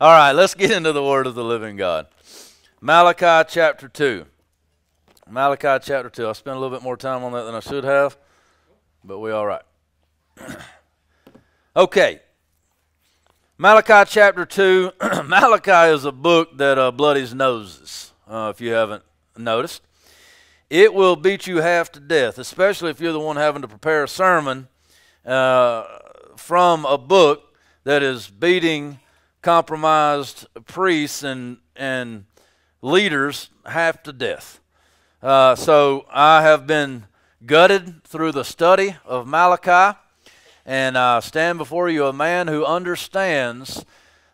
All right, let's get into the word of the living God. Malachi chapter 2. Malachi chapter 2. I spent a little bit more time on that than I should have, but we're all right. okay. Malachi chapter 2. Malachi is a book that uh, bloodies noses, uh, if you haven't noticed. It will beat you half to death, especially if you're the one having to prepare a sermon uh, from a book that is beating compromised priests and, and leaders half to death. Uh, so I have been gutted through the study of Malachi, and I stand before you a man who understands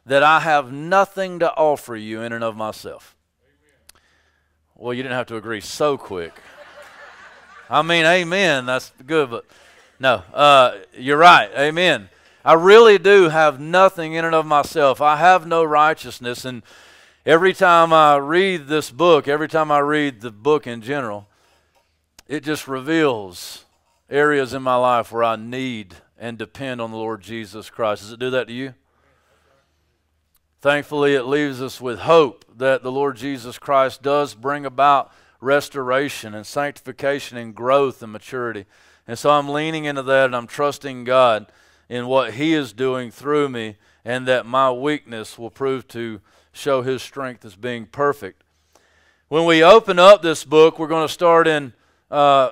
that I have nothing to offer you in and of myself. Well, you didn't have to agree so quick. I mean, amen. That's good, but no, uh, you're right. Amen. I really do have nothing in and of myself. I have no righteousness. And every time I read this book, every time I read the book in general, it just reveals areas in my life where I need and depend on the Lord Jesus Christ. Does it do that to you? Thankfully, it leaves us with hope that the Lord Jesus Christ does bring about restoration and sanctification and growth and maturity. And so I'm leaning into that and I'm trusting God in what He is doing through me, and that my weakness will prove to show His strength as being perfect. When we open up this book, we're going to start in uh,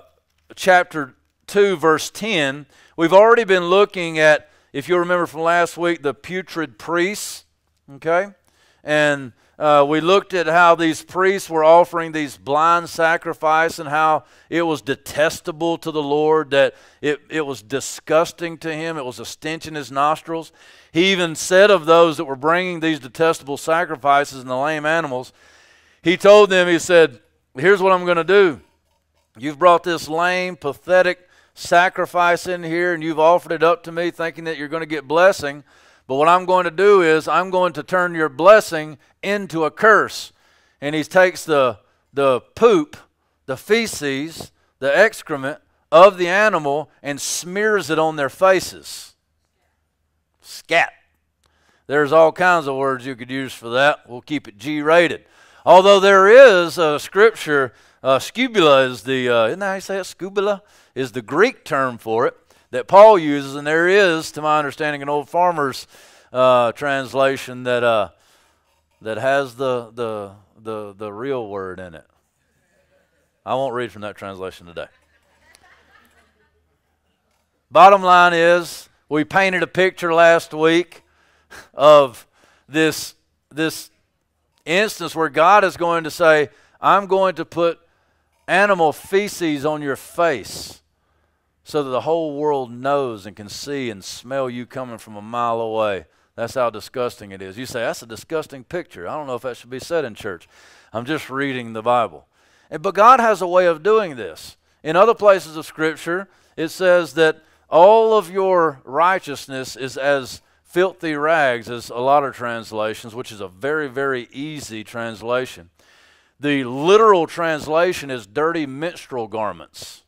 chapter 2, verse 10. We've already been looking at, if you remember from last week, the putrid priests, okay? And uh, we looked at how these priests were offering these blind sacrifice and how it was detestable to the Lord, that it, it was disgusting to him, it was a stench in his nostrils. He even said of those that were bringing these detestable sacrifices and the lame animals, he told them, he said, Here's what I'm going to do. You've brought this lame, pathetic sacrifice in here and you've offered it up to me thinking that you're going to get blessing. But what I'm going to do is I'm going to turn your blessing into a curse. And he takes the, the poop, the feces, the excrement of the animal and smears it on their faces. Scat. There's all kinds of words you could use for that. We'll keep it G rated. Although there is a scripture, uh, skubala is the, uh, isn't that how you say it? Skubala is the Greek term for it that Paul uses, and there is, to my understanding, an old farmer's uh, translation that uh, that has the, the the the real word in it. I won't read from that translation today. Bottom line is, we painted a picture last week of this this instance where God is going to say, "I'm going to put animal feces on your face." So that the whole world knows and can see and smell you coming from a mile away. That's how disgusting it is. You say, that's a disgusting picture. I don't know if that should be said in church. I'm just reading the Bible. But God has a way of doing this. In other places of Scripture, it says that all of your righteousness is as filthy rags, as a lot of translations, which is a very, very easy translation. The literal translation is dirty menstrual garments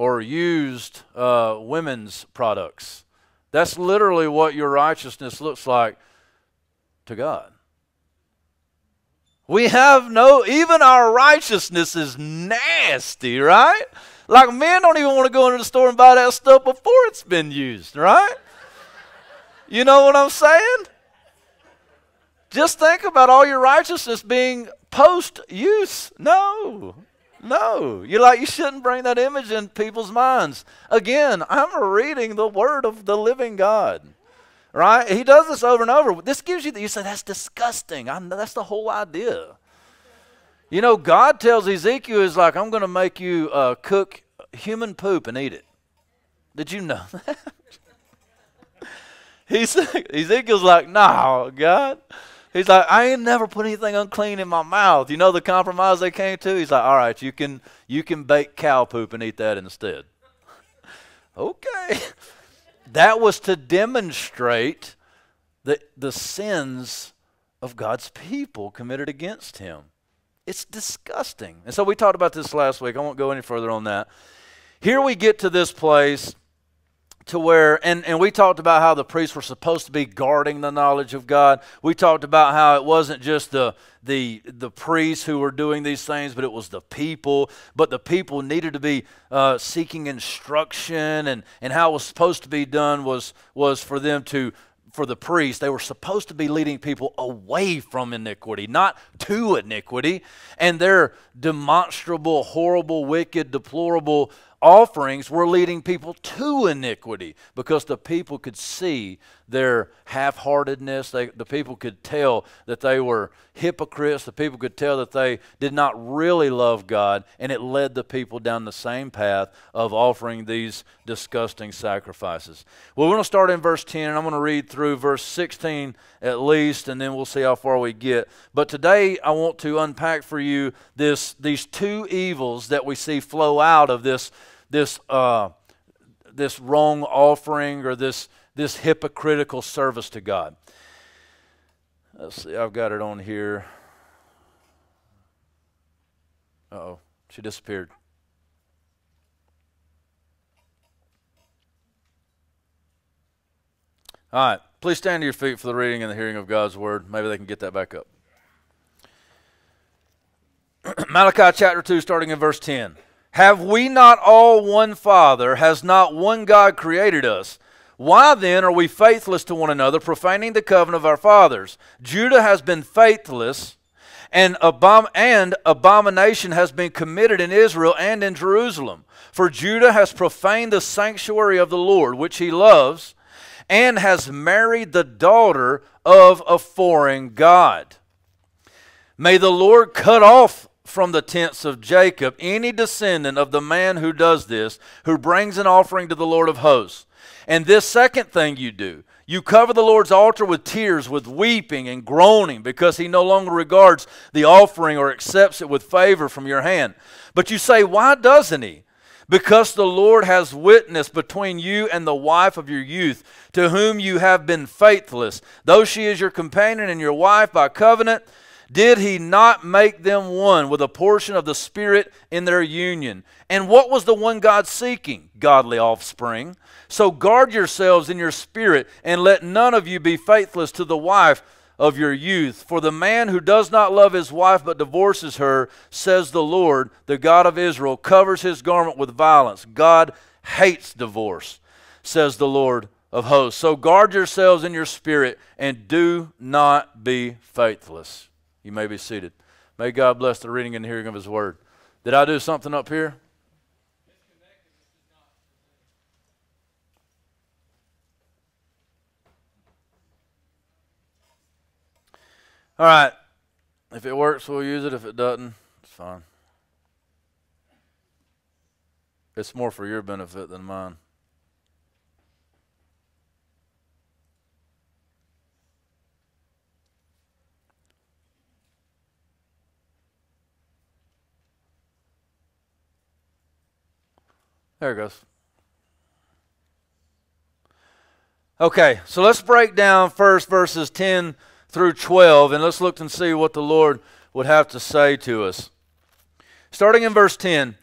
or used uh, women's products. That's literally what your righteousness looks like to God. We have no, even our righteousness is nasty, right? Like men don't even want to go into the store and buy that stuff before it's been used, right? You know what I'm saying? Just think about all your righteousness being post use. No. No, you're like, you shouldn't bring that image in people's minds. Again, I'm reading the word of the living God. Right? He does this over and over. This gives you, that you say, that's disgusting. I, that's the whole idea. You know, God tells Ezekiel, is like, I'm going to make you uh, cook human poop and eat it. Did you know that? He's, Ezekiel's like, no, God. He's like, I ain't never put anything unclean in my mouth. You know the compromise they came to? He's like, all right, you can you can bake cow poop and eat that instead. okay. That was to demonstrate the the sins of God's people committed against him. It's disgusting. And so we talked about this last week. I won't go any further on that. Here we get to this place to where and, and we talked about how the priests were supposed to be guarding the knowledge of God. We talked about how it wasn't just the the the priests who were doing these things, but it was the people. But the people needed to be uh, seeking instruction, and and how it was supposed to be done was was for them to for the priests, they were supposed to be leading people away from iniquity, not to iniquity. And their demonstrable, horrible, wicked, deplorable offerings were leading people to iniquity because the people could see their half heartedness. The people could tell that they were hypocrites. The people could tell that they did not really love God, and it led the people down the same path of offering these disgusting sacrifices. Well, we're going to start in verse 10, and I'm going to read through verse 16 at least, and then we'll see how far we get. But today, I want to unpack for you this, these two evils that we see flow out of this, this, uh, this wrong offering or this this hypocritical service to God. Let's see, I've got it on here. oh, she disappeared. All right, please stand to your feet for the reading and the hearing of God's word. Maybe they can get that back up. Malachi chapter 2, starting in verse 10. Have we not all one Father? Has not one God created us? Why then are we faithless to one another, profaning the covenant of our fathers? Judah has been faithless, and, abom- and abomination has been committed in Israel and in Jerusalem. For Judah has profaned the sanctuary of the Lord, which he loves, and has married the daughter of a foreign God. May the Lord cut off from the tents of Jacob any descendant of the man who does this, who brings an offering to the Lord of hosts. And this second thing you do, you cover the Lord's altar with tears, with weeping and groaning, because he no longer regards the offering or accepts it with favor from your hand. But you say, Why doesn't he? Because the Lord has witness between you and the wife of your youth, to whom you have been faithless, though she is your companion and your wife by covenant. Did he not make them one with a portion of the Spirit in their union? And what was the one God seeking? Godly offspring. So guard yourselves in your spirit, and let none of you be faithless to the wife of your youth. For the man who does not love his wife but divorces her, says the Lord, the God of Israel, covers his garment with violence. God hates divorce, says the Lord of hosts. So guard yourselves in your spirit, and do not be faithless. You may be seated. May God bless the reading and hearing of his word. Did I do something up here? All right. If it works, we'll use it. If it doesn't, it's fine. It's more for your benefit than mine. There it goes. Okay, so let's break down first verses 10 through 12, and let's look and see what the Lord would have to say to us. Starting in verse 10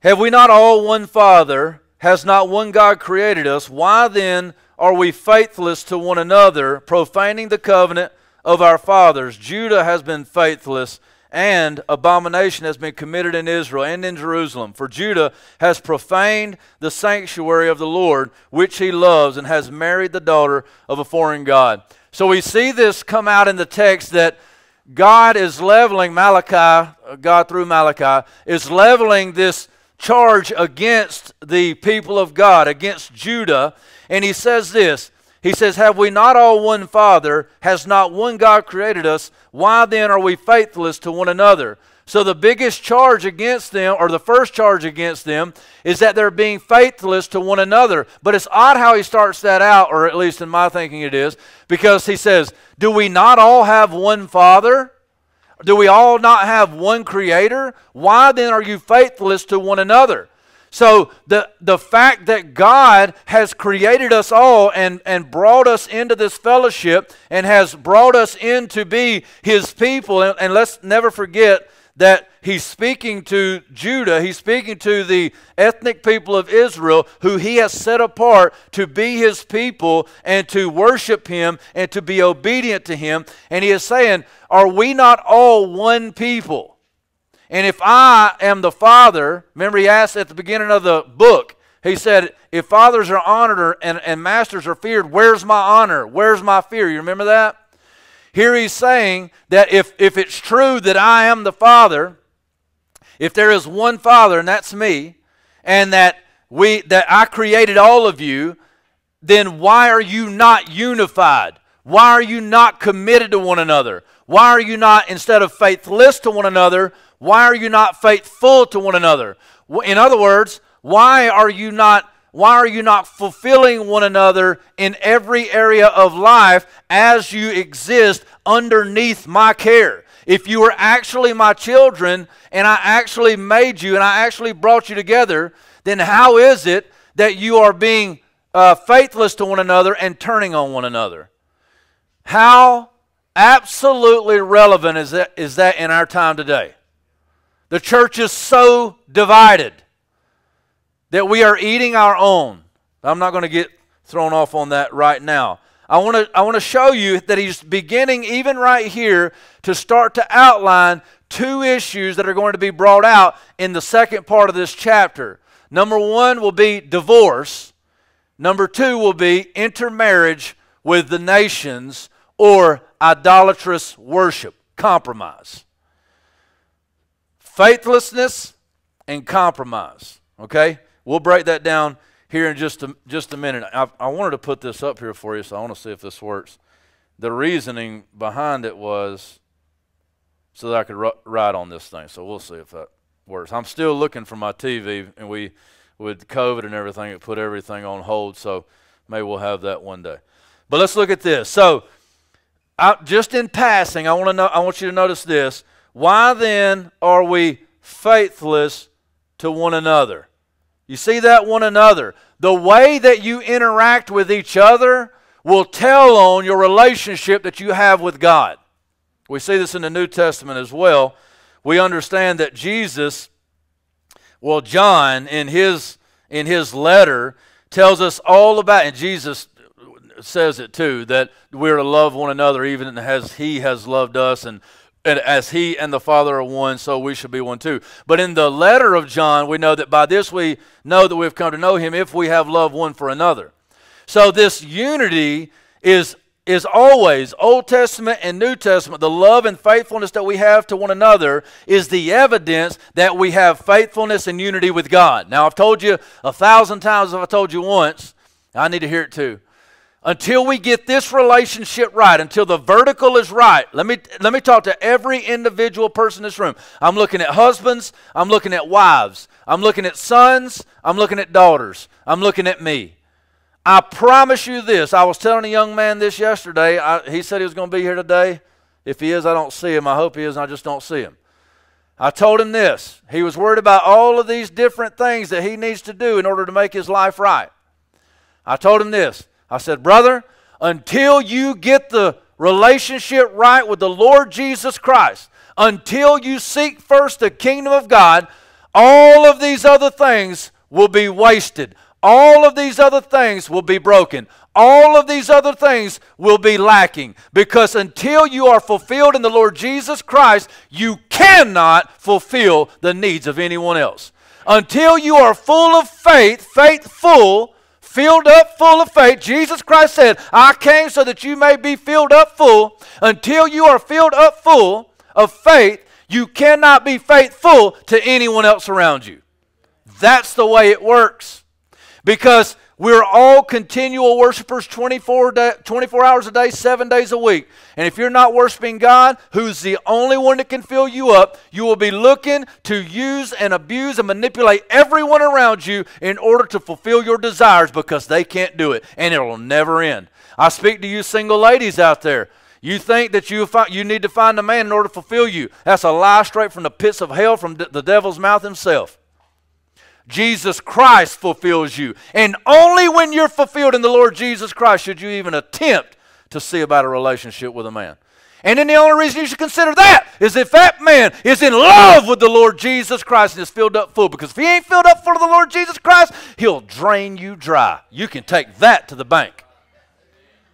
Have we not all one Father? Has not one God created us? Why then are we faithless to one another, profaning the covenant of our fathers? Judah has been faithless and abomination has been committed in Israel and in Jerusalem. For Judah has profaned the sanctuary of the Lord, which he loves, and has married the daughter of a foreign God. So we see this come out in the text that God is leveling Malachi, uh, God through Malachi, is leveling this charge against the people of God, against Judah. And he says this He says, Have we not all one Father? Has not one God created us? Why then are we faithless to one another? So the biggest charge against them, or the first charge against them, is that they're being faithless to one another. But it's odd how he starts that out, or at least in my thinking it is, because he says, Do we not all have one Father? Do we all not have one Creator? Why then are you faithless to one another? So the, the fact that God has created us all and, and brought us into this fellowship and has brought us in to be his people, and, and let's never forget that he's speaking to Judah, he's speaking to the ethnic people of Israel who he has set apart to be his people and to worship him and to be obedient to him. And he is saying, Are we not all one people? And if I am the Father, remember he asked at the beginning of the book, he said, If fathers are honored and, and masters are feared, where's my honor? Where's my fear? You remember that? Here he's saying that if, if it's true that I am the Father, if there is one Father, and that's me, and that we that I created all of you, then why are you not unified? Why are you not committed to one another? Why are you not, instead of faithless to one another, why are you not faithful to one another? In other words, why are you not why are you not fulfilling one another in every area of life as you exist underneath my care? If you were actually my children and I actually made you and I actually brought you together, then how is it that you are being uh, faithless to one another and turning on one another? How absolutely relevant is that, is that in our time today? The church is so divided that we are eating our own. I'm not going to get thrown off on that right now. I want to I want to show you that he's beginning even right here to start to outline two issues that are going to be brought out in the second part of this chapter. Number 1 will be divorce. Number 2 will be intermarriage with the nations or idolatrous worship, compromise. Faithlessness and compromise, okay? We'll break that down here in just a, just a minute. I, I wanted to put this up here for you, so I want to see if this works. The reasoning behind it was so that I could write on this thing. So we'll see if that works. I'm still looking for my TV, and we, with COVID and everything, it put everything on hold. So maybe we'll have that one day. But let's look at this. So, I, just in passing, I want to know. I want you to notice this. Why then are we faithless to one another? You see that one another. The way that you interact with each other will tell on your relationship that you have with God. We see this in the New Testament as well. We understand that Jesus, well, John in his in his letter tells us all about, and Jesus says it too, that we're to love one another even as he has loved us. And and as he and the Father are one, so we should be one too. But in the letter of John, we know that by this we know that we've come to know him if we have love one for another. So this unity is is always Old Testament and New Testament, the love and faithfulness that we have to one another is the evidence that we have faithfulness and unity with God. Now, I've told you a thousand times, if I told you once, I need to hear it too until we get this relationship right, until the vertical is right, let me, let me talk to every individual person in this room. I'm looking at husbands, I'm looking at wives, I'm looking at sons, I'm looking at daughters, I'm looking at me. I promise you this. I was telling a young man this yesterday. I, he said he was going to be here today. If he is, I don't see him. I hope he is, and I just don't see him. I told him this. He was worried about all of these different things that he needs to do in order to make his life right. I told him this. I said, Brother, until you get the relationship right with the Lord Jesus Christ, until you seek first the kingdom of God, all of these other things will be wasted. All of these other things will be broken. All of these other things will be lacking because until you are fulfilled in the Lord Jesus Christ, you cannot fulfill the needs of anyone else. Until you are full of faith, faithful, filled up full of faith. Jesus Christ said, I came so that you may be filled up full. Until you are filled up full of faith, you cannot be faithful to anyone else around you. That's the way it works. Because we're all continual worshipers 24, day, 24 hours a day, seven days a week. And if you're not worshiping God, who's the only one that can fill you up, you will be looking to use and abuse and manipulate everyone around you in order to fulfill your desires because they can't do it. And it'll never end. I speak to you single ladies out there. You think that you, find, you need to find a man in order to fulfill you. That's a lie straight from the pits of hell, from the devil's mouth himself. Jesus Christ fulfills you. And only when you're fulfilled in the Lord Jesus Christ should you even attempt to see about a relationship with a man. And then the only reason you should consider that is if that man is in love with the Lord Jesus Christ and is filled up full. Because if he ain't filled up full of the Lord Jesus Christ, he'll drain you dry. You can take that to the bank.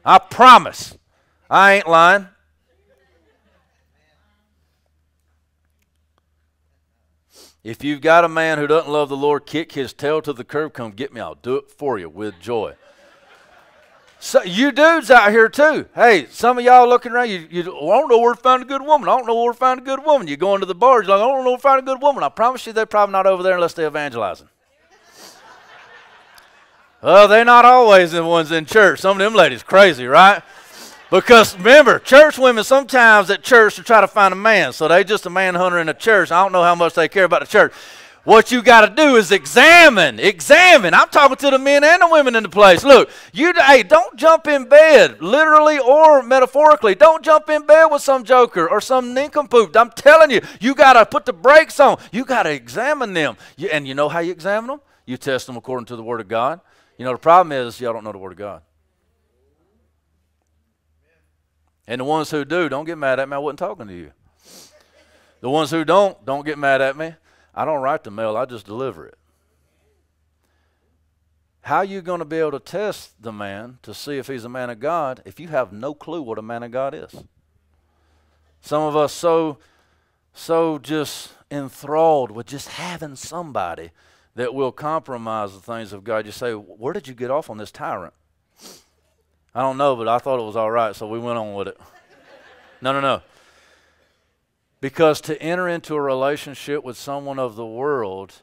I promise. I ain't lying. If you've got a man who doesn't love the Lord, kick his tail to the curb, come get me. I'll do it for you with joy. So you dudes out here too. Hey, some of y'all looking around, you, you I don't know where to find a good woman. I don't know where to find a good woman. You go into the bars, like, I don't know where to find a good woman. I promise you they're probably not over there unless they're evangelizing. well, they're not always the ones in church. Some of them ladies crazy, right? Because remember, church women sometimes at church to try to find a man. So they just a man hunter in the church. I don't know how much they care about the church. What you got to do is examine, examine. I'm talking to the men and the women in the place. Look, you, hey, don't jump in bed, literally or metaphorically. Don't jump in bed with some joker or some nincompoop. I'm telling you, you got to put the brakes on. You got to examine them. You, and you know how you examine them? You test them according to the Word of God. You know, the problem is y'all don't know the Word of God. And the ones who do, don't get mad at me. I wasn't talking to you. The ones who don't, don't get mad at me. I don't write the mail, I just deliver it. How are you going to be able to test the man to see if he's a man of God if you have no clue what a man of God is? Some of us so so just enthralled with just having somebody that will compromise the things of God. You say, Where did you get off on this tyrant? I don't know, but I thought it was all right, so we went on with it. No, no, no. Because to enter into a relationship with someone of the world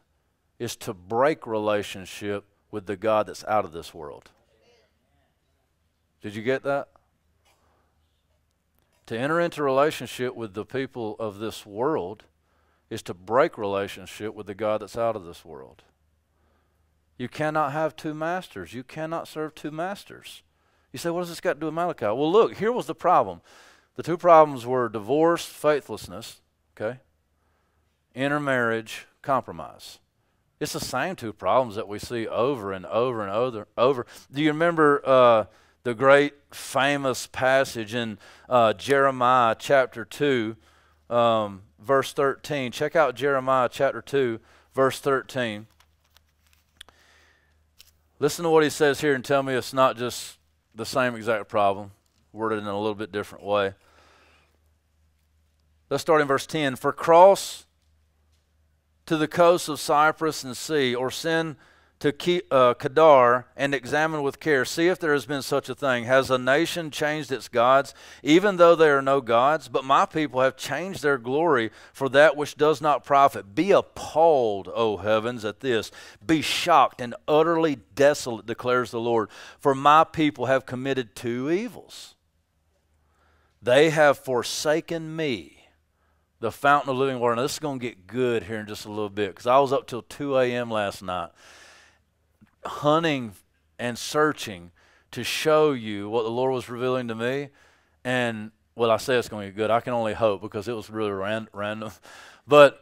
is to break relationship with the God that's out of this world. Did you get that? To enter into relationship with the people of this world is to break relationship with the God that's out of this world. You cannot have two masters. You cannot serve two masters. You say, what does this got to do with Malachi? Well, look, here was the problem. The two problems were divorce, faithlessness, okay? Intermarriage, compromise. It's the same two problems that we see over and over and over. over. Do you remember uh, the great famous passage in uh, Jeremiah chapter 2, um, verse 13? Check out Jeremiah chapter 2, verse 13. Listen to what he says here and tell me it's not just the same exact problem, worded in a little bit different way. Let's start in verse 10. For cross to the coast of Cyprus and see, or send to uh, Kedar and examine with care. See if there has been such a thing. Has a nation changed its gods, even though they are no gods? But my people have changed their glory for that which does not profit. Be appalled, O heavens, at this. Be shocked and utterly desolate, declares the Lord. For my people have committed two evils. They have forsaken me, the fountain of living water. Now, this is going to get good here in just a little bit because I was up till 2 a.m. last night hunting and searching to show you what the Lord was revealing to me. And well, I say it's going to be good. I can only hope because it was really ran, random. But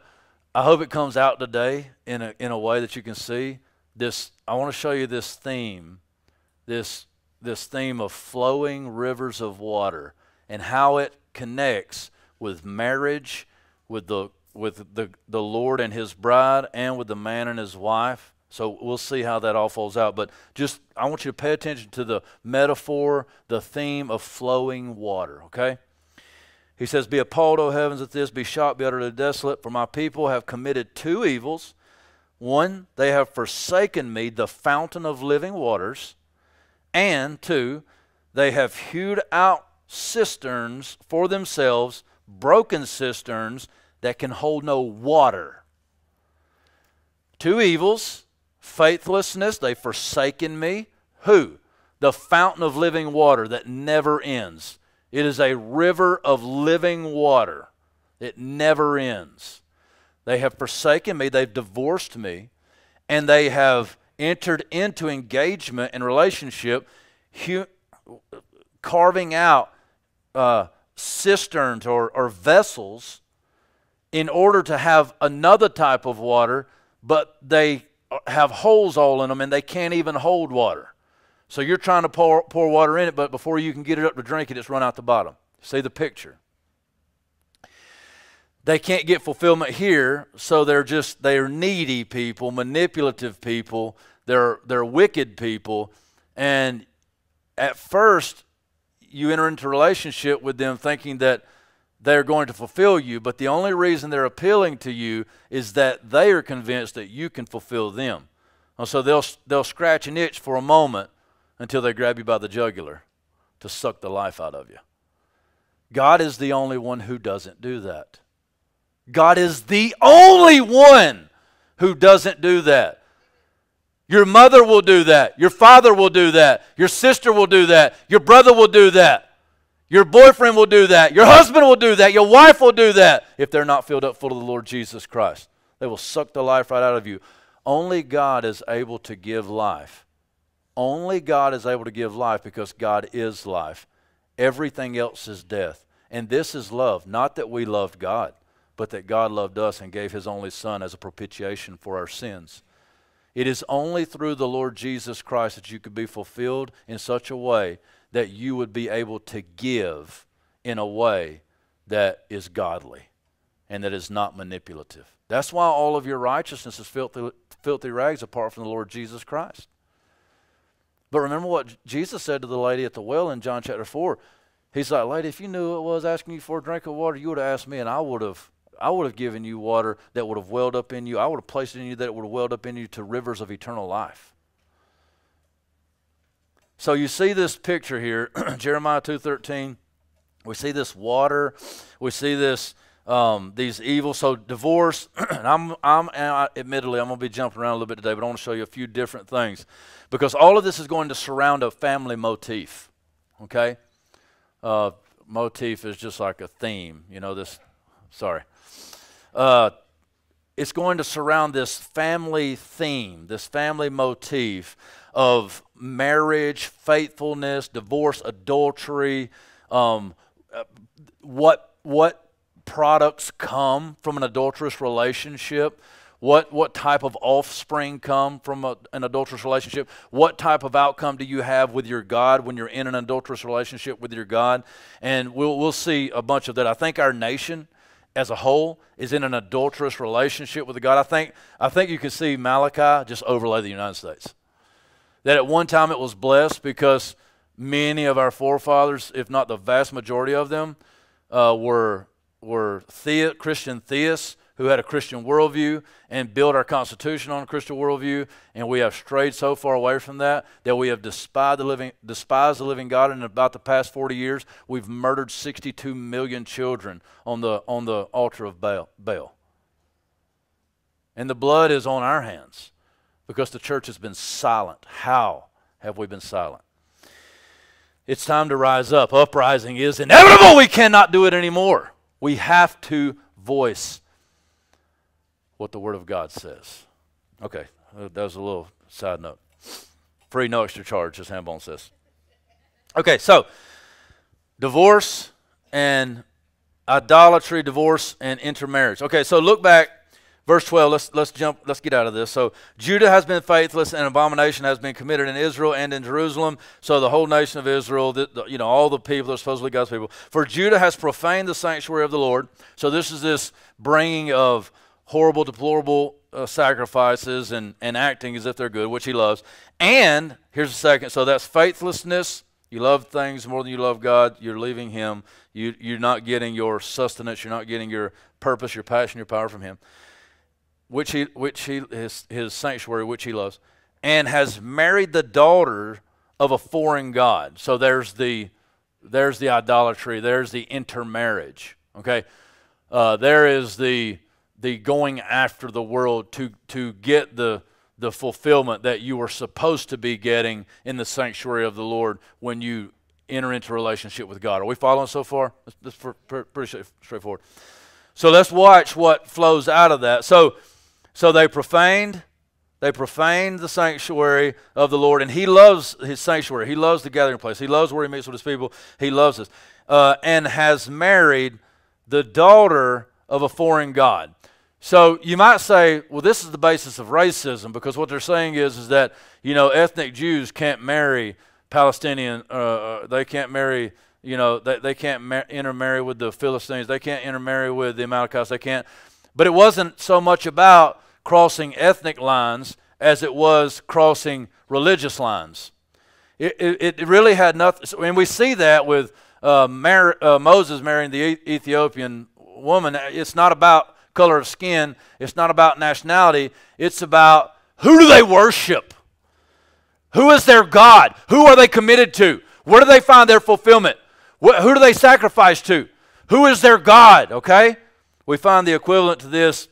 I hope it comes out today in a, in a way that you can see this. I want to show you this theme, this, this theme of flowing rivers of water and how it connects with marriage, with the, with the, the Lord and his bride, and with the man and his wife. So we'll see how that all falls out. But just, I want you to pay attention to the metaphor, the theme of flowing water, okay? He says, Be appalled, O heavens, at this, be shocked, be utterly desolate, for my people have committed two evils. One, they have forsaken me, the fountain of living waters. And two, they have hewed out cisterns for themselves, broken cisterns that can hold no water. Two evils faithlessness, they've forsaken me. Who? The fountain of living water that never ends. It is a river of living water. It never ends. They have forsaken me, they've divorced me, and they have entered into engagement and relationship, carving out uh, cisterns or, or vessels in order to have another type of water, but they have holes all in them and they can't even hold water. So you're trying to pour, pour water in it, but before you can get it up to drink it, it's run out the bottom. See the picture. they can't get fulfillment here, so they're just they're needy people, manipulative people, they're they're wicked people, and at first you enter into relationship with them thinking that they're going to fulfill you, but the only reason they're appealing to you is that they are convinced that you can fulfill them. And so they'll they'll scratch an itch for a moment until they grab you by the jugular to suck the life out of you. God is the only one who doesn't do that. God is the only one who doesn't do that. Your mother will do that. Your father will do that. Your sister will do that. Your brother will do that. Your boyfriend will do that. Your husband will do that. Your wife will do that if they're not filled up full of the Lord Jesus Christ. They will suck the life right out of you. Only God is able to give life. Only God is able to give life because God is life. Everything else is death. And this is love. Not that we loved God, but that God loved us and gave his only Son as a propitiation for our sins. It is only through the Lord Jesus Christ that you could be fulfilled in such a way that you would be able to give in a way that is godly and that is not manipulative. That's why all of your righteousness is filthy, filthy rags apart from the Lord Jesus Christ. But remember what Jesus said to the lady at the well in John chapter 4. He's like, Lady, if you knew it was asking you for a drink of water, you would have asked me, and I would have I would have given you water that would have welled up in you. I would have placed it in you that it would have welled up in you to rivers of eternal life. So you see this picture here, Jeremiah 2.13. We see this water. We see this um, these evils. So divorce. and I'm I'm I, admittedly I'm going to be jumping around a little bit today, but I want to show you a few different things because all of this is going to surround a family motif. Okay, uh, motif is just like a theme. You know this. Sorry. Uh, it's going to surround this family theme, this family motif of marriage, faithfulness, divorce, adultery, um, what what products come from an adulterous relationship, what what type of offspring come from a, an adulterous relationship, what type of outcome do you have with your God when you're in an adulterous relationship with your God, and we'll we'll see a bunch of that. I think our nation as a whole is in an adulterous relationship with God. I think I think you can see Malachi just overlay the United States. That at one time it was blessed because many of our forefathers, if not the vast majority of them, uh, were were Christian theists who had a Christian worldview and built our Constitution on a Christian worldview, and we have strayed so far away from that that we have despised the living, despised the living God. And in about the past 40 years, we've murdered 62 million children on the on the altar of Baal. Baal. And the blood is on our hands because the church has been silent. How have we been silent? It's time to rise up. Uprising is inevitable. We cannot do it anymore. We have to voice what the Word of God says. Okay, uh, that was a little side note. Free, no extra charge, as Hambone says. Okay, so divorce and idolatry, divorce and intermarriage. Okay, so look back, verse 12. Let's let's jump. Let's get out of this. So Judah has been faithless, and abomination has been committed in Israel and in Jerusalem. So the whole nation of Israel, the, the, you know, all the people are supposedly God's people. For Judah has profaned the sanctuary of the Lord. So this is this bringing of horrible, deplorable uh, sacrifices and, and acting as if they're good, which he loves. And here's the second. So that's faithlessness. You love things more than you love God. You're leaving Him. You, you're not getting your sustenance. You're not getting your purpose, your passion, your power from Him, which He, which He, His, His sanctuary, which He loves, and has married the daughter of a foreign god. So there's the, there's the idolatry. There's the intermarriage. Okay, uh, there is the the going after the world to, to get the, the fulfillment that you were supposed to be getting in the sanctuary of the Lord when you enter into relationship with God. Are we following so far? That's, pretty straightforward. So let's watch what flows out of that. So, so they profaned, they profaned the sanctuary of the Lord, and He loves His sanctuary. He loves the gathering place. He loves where He meets with His people. He loves us, uh, and has married the daughter of a foreign god. So you might say, well, this is the basis of racism because what they're saying is, is that you know ethnic Jews can't marry Palestinian, uh, uh they can't marry you know, they, they can't mar- intermarry with the Philistines. They can't intermarry with the Amalekites. They can't. But it wasn't so much about crossing ethnic lines as it was crossing religious lines. It, it, it really had nothing. And we see that with uh, Mar- uh, Moses marrying the Ethiopian woman. It's not about color of skin, it's not about nationality, it's about who do they worship? Who is their God? Who are they committed to? Where do they find their fulfillment? Wh- who do they sacrifice to? Who is their God? Okay? We find the equivalent to this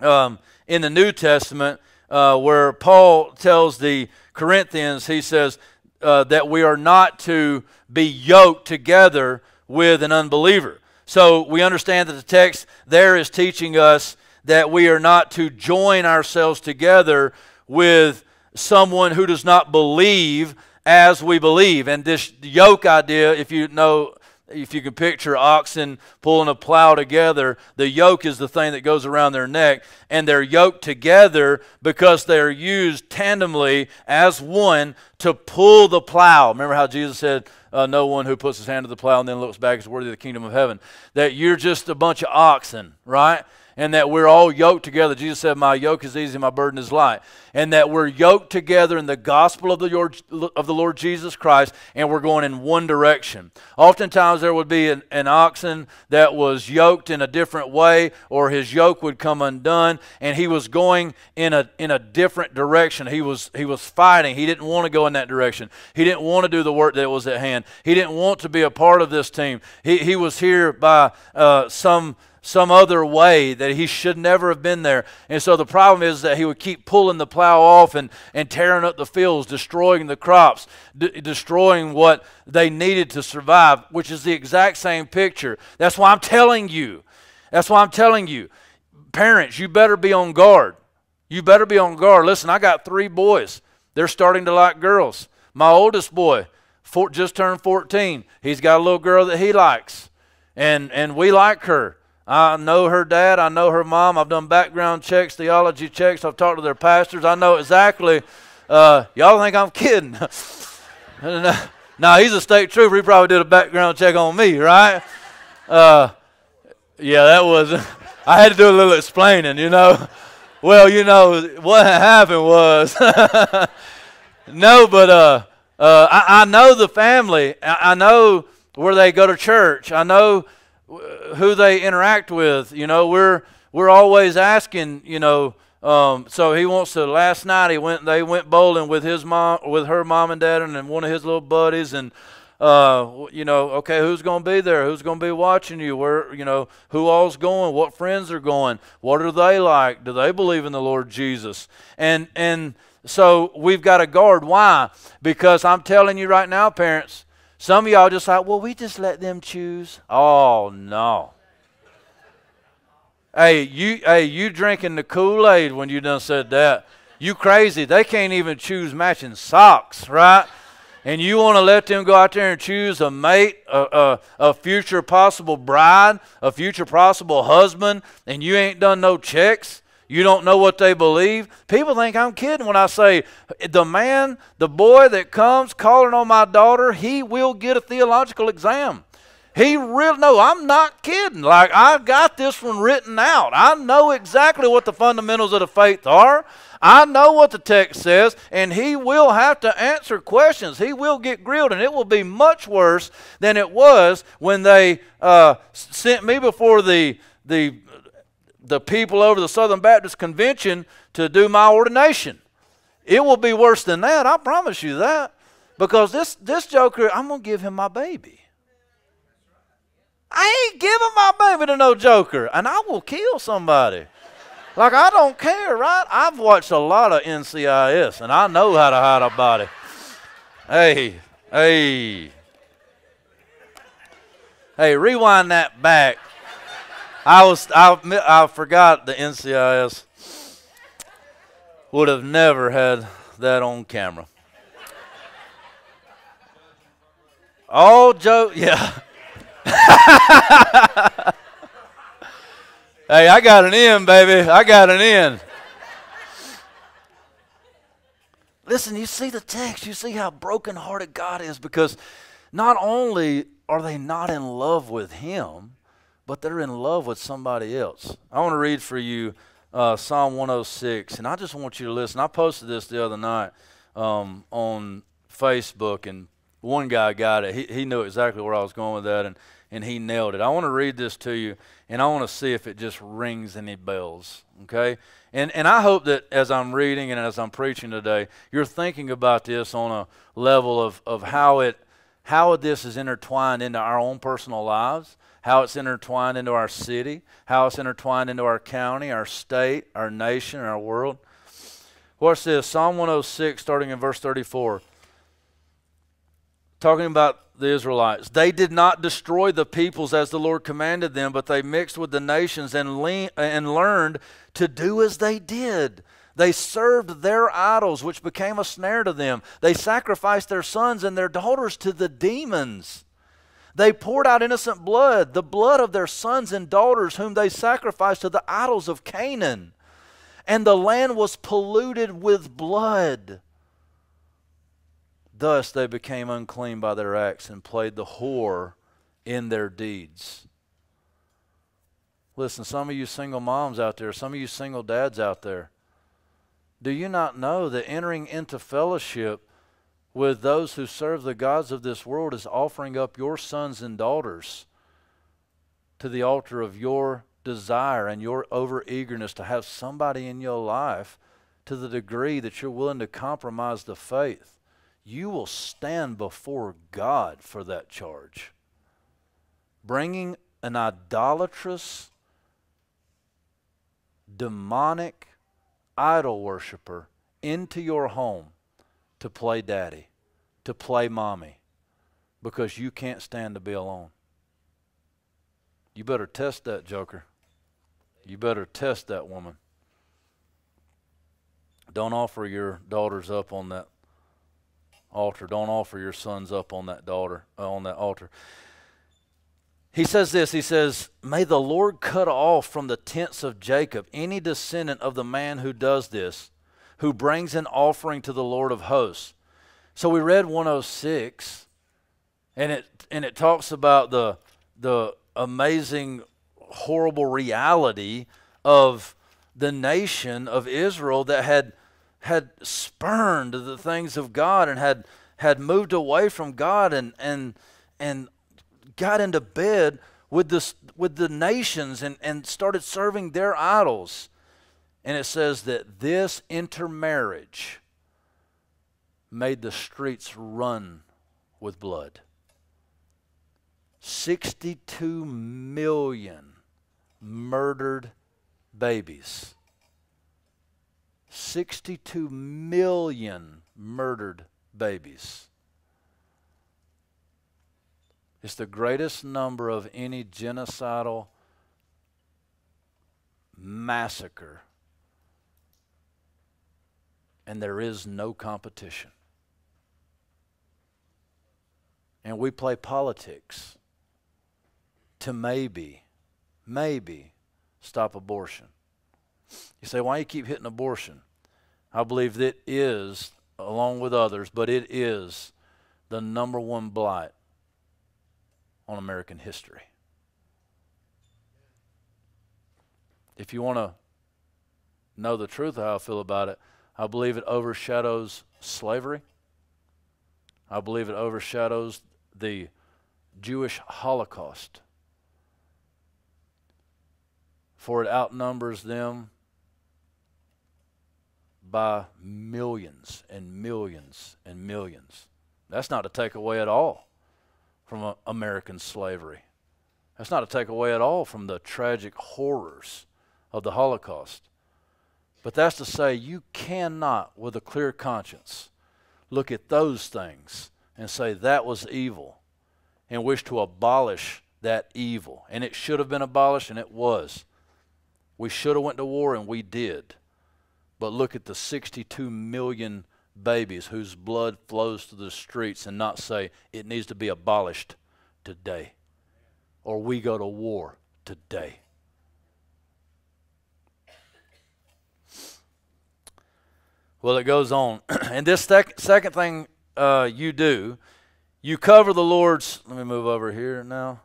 um, in the New Testament uh, where Paul tells the Corinthians, he says uh, that we are not to be yoked together with an unbeliever. So we understand that the text there is teaching us that we are not to join ourselves together with someone who does not believe as we believe. And this yoke idea, if you know if you can picture oxen pulling a plow together, the yoke is the thing that goes around their neck, and they're yoked together because they're used tandemly as one to pull the plow. Remember how Jesus said, uh, No one who puts his hand to the plow and then looks back is worthy of the kingdom of heaven? That you're just a bunch of oxen, right? And that we're all yoked together. Jesus said, My yoke is easy, my burden is light. And that we're yoked together in the gospel of the Lord, of the Lord Jesus Christ, and we're going in one direction. Oftentimes, there would be an, an oxen that was yoked in a different way, or his yoke would come undone, and he was going in a, in a different direction. He was, he was fighting. He didn't want to go in that direction. He didn't want to do the work that was at hand. He didn't want to be a part of this team. He, he was here by uh, some some other way that he should never have been there. And so the problem is that he would keep pulling the plow off and, and tearing up the fields, destroying the crops, d- destroying what they needed to survive, which is the exact same picture. That's why I'm telling you. That's why I'm telling you. Parents, you better be on guard. You better be on guard. Listen, I got three boys. They're starting to like girls. My oldest boy, four, just turned 14. He's got a little girl that he likes, and, and we like her. I know her dad. I know her mom. I've done background checks, theology checks. I've talked to their pastors. I know exactly. Uh, y'all think I'm kidding? no, he's a state trooper. He probably did a background check on me, right? Uh, yeah, that was. I had to do a little explaining, you know. Well, you know what happened was. no, but uh, uh, I, I, know the family. I, I know where they go to church. I know who they interact with. You know, we're we're always asking. You know, um, so he wants to. Last night he went. They went bowling with his mom, with her mom and dad, and one of his little buddies, and. Uh, you know, okay, who's going to be there? Who's going to be watching you? Where, you know, who all's going? What friends are going? What are they like? Do they believe in the Lord Jesus? And and so we've got to guard. Why? Because I'm telling you right now, parents, some of y'all just like, well, we just let them choose. Oh no. Hey, you hey, you drinking the Kool-Aid when you done said that. You crazy. They can't even choose matching socks, right? And you want to let them go out there and choose a mate, a, a, a future possible bride, a future possible husband, and you ain't done no checks? You don't know what they believe. People think I'm kidding when I say the man, the boy that comes calling on my daughter, he will get a theological exam. He really, no, I'm not kidding. Like, I've got this one written out. I know exactly what the fundamentals of the faith are. I know what the text says, and he will have to answer questions. He will get grilled, and it will be much worse than it was when they uh, sent me before the, the the people over the Southern Baptist Convention to do my ordination. It will be worse than that, I promise you that. Because this, this joker, I'm going to give him my baby. I ain't giving my baby to no joker, and I will kill somebody. Like, I don't care, right? I've watched a lot of NCIS, and I know how to hide a body. Hey, hey. Hey, rewind that back I was I, I forgot the NCIS would have never had that on camera. Oh, Joe, yeah. hey, I got an in, baby. I got an in. Listen, you see the text, you see how brokenhearted God is because not only are they not in love with Him, but they're in love with somebody else? I want to read for you uh, Psalm 106, and I just want you to listen. I posted this the other night um, on Facebook, and one guy got it. He, he knew exactly where I was going with that, and, and he nailed it. I want to read this to you, and I want to see if it just rings any bells, okay? And, and I hope that as I'm reading and as I'm preaching today, you're thinking about this on a level of, of how, it, how this is intertwined into our own personal lives, how it's intertwined into our city, how it's intertwined into our county, our state, our nation, our world. Watch this Psalm 106, starting in verse 34 talking about the Israelites. They did not destroy the peoples as the Lord commanded them, but they mixed with the nations and, le- and learned to do as they did. They served their idols, which became a snare to them. They sacrificed their sons and their daughters to the demons. They poured out innocent blood, the blood of their sons and daughters, whom they sacrificed to the idols of Canaan. And the land was polluted with blood. Thus they became unclean by their acts and played the whore in their deeds. Listen, some of you single moms out there, some of you single dads out there, do you not know that entering into fellowship with those who serve the gods of this world is offering up your sons and daughters to the altar of your desire and your over eagerness to have somebody in your life to the degree that you're willing to compromise the faith? you will stand before God for that charge. Bringing an idolatrous, demonic idol worshiper into your home to play daddy, to play mommy, because you can't stand to be alone. You better test that joker. You better test that woman. Don't offer your daughters up on that altar. Don't offer your sons up on that daughter uh, on that altar. He says this, he says, "May the Lord cut off from the tents of Jacob any descendant of the man who does this, who brings an offering to the Lord of hosts." So we read 106 and it and it talks about the the amazing horrible reality of the nation of Israel that had had spurned the things of God and had had moved away from God and and and got into bed with the with the nations and, and started serving their idols. And it says that this intermarriage made the streets run with blood. 62 million murdered babies 62 million murdered babies. It's the greatest number of any genocidal massacre. And there is no competition. And we play politics to maybe, maybe stop abortion. You say, why you keep hitting abortion? I believe that is, along with others, but it is the number one blight on American history. If you want to know the truth of how I feel about it, I believe it overshadows slavery. I believe it overshadows the Jewish Holocaust. For it outnumbers them by millions and millions and millions. That's not a takeaway at all from uh, American slavery. That's not a takeaway at all from the tragic horrors of the Holocaust. But that's to say, you cannot, with a clear conscience, look at those things and say that was evil and wish to abolish that evil. And it should have been abolished, and it was. We should have went to war, and we did. But look at the 62 million babies whose blood flows to the streets and not say it needs to be abolished today or we go to war today. Well, it goes on. and this sec- second thing uh, you do, you cover the Lord's. Let me move over here now.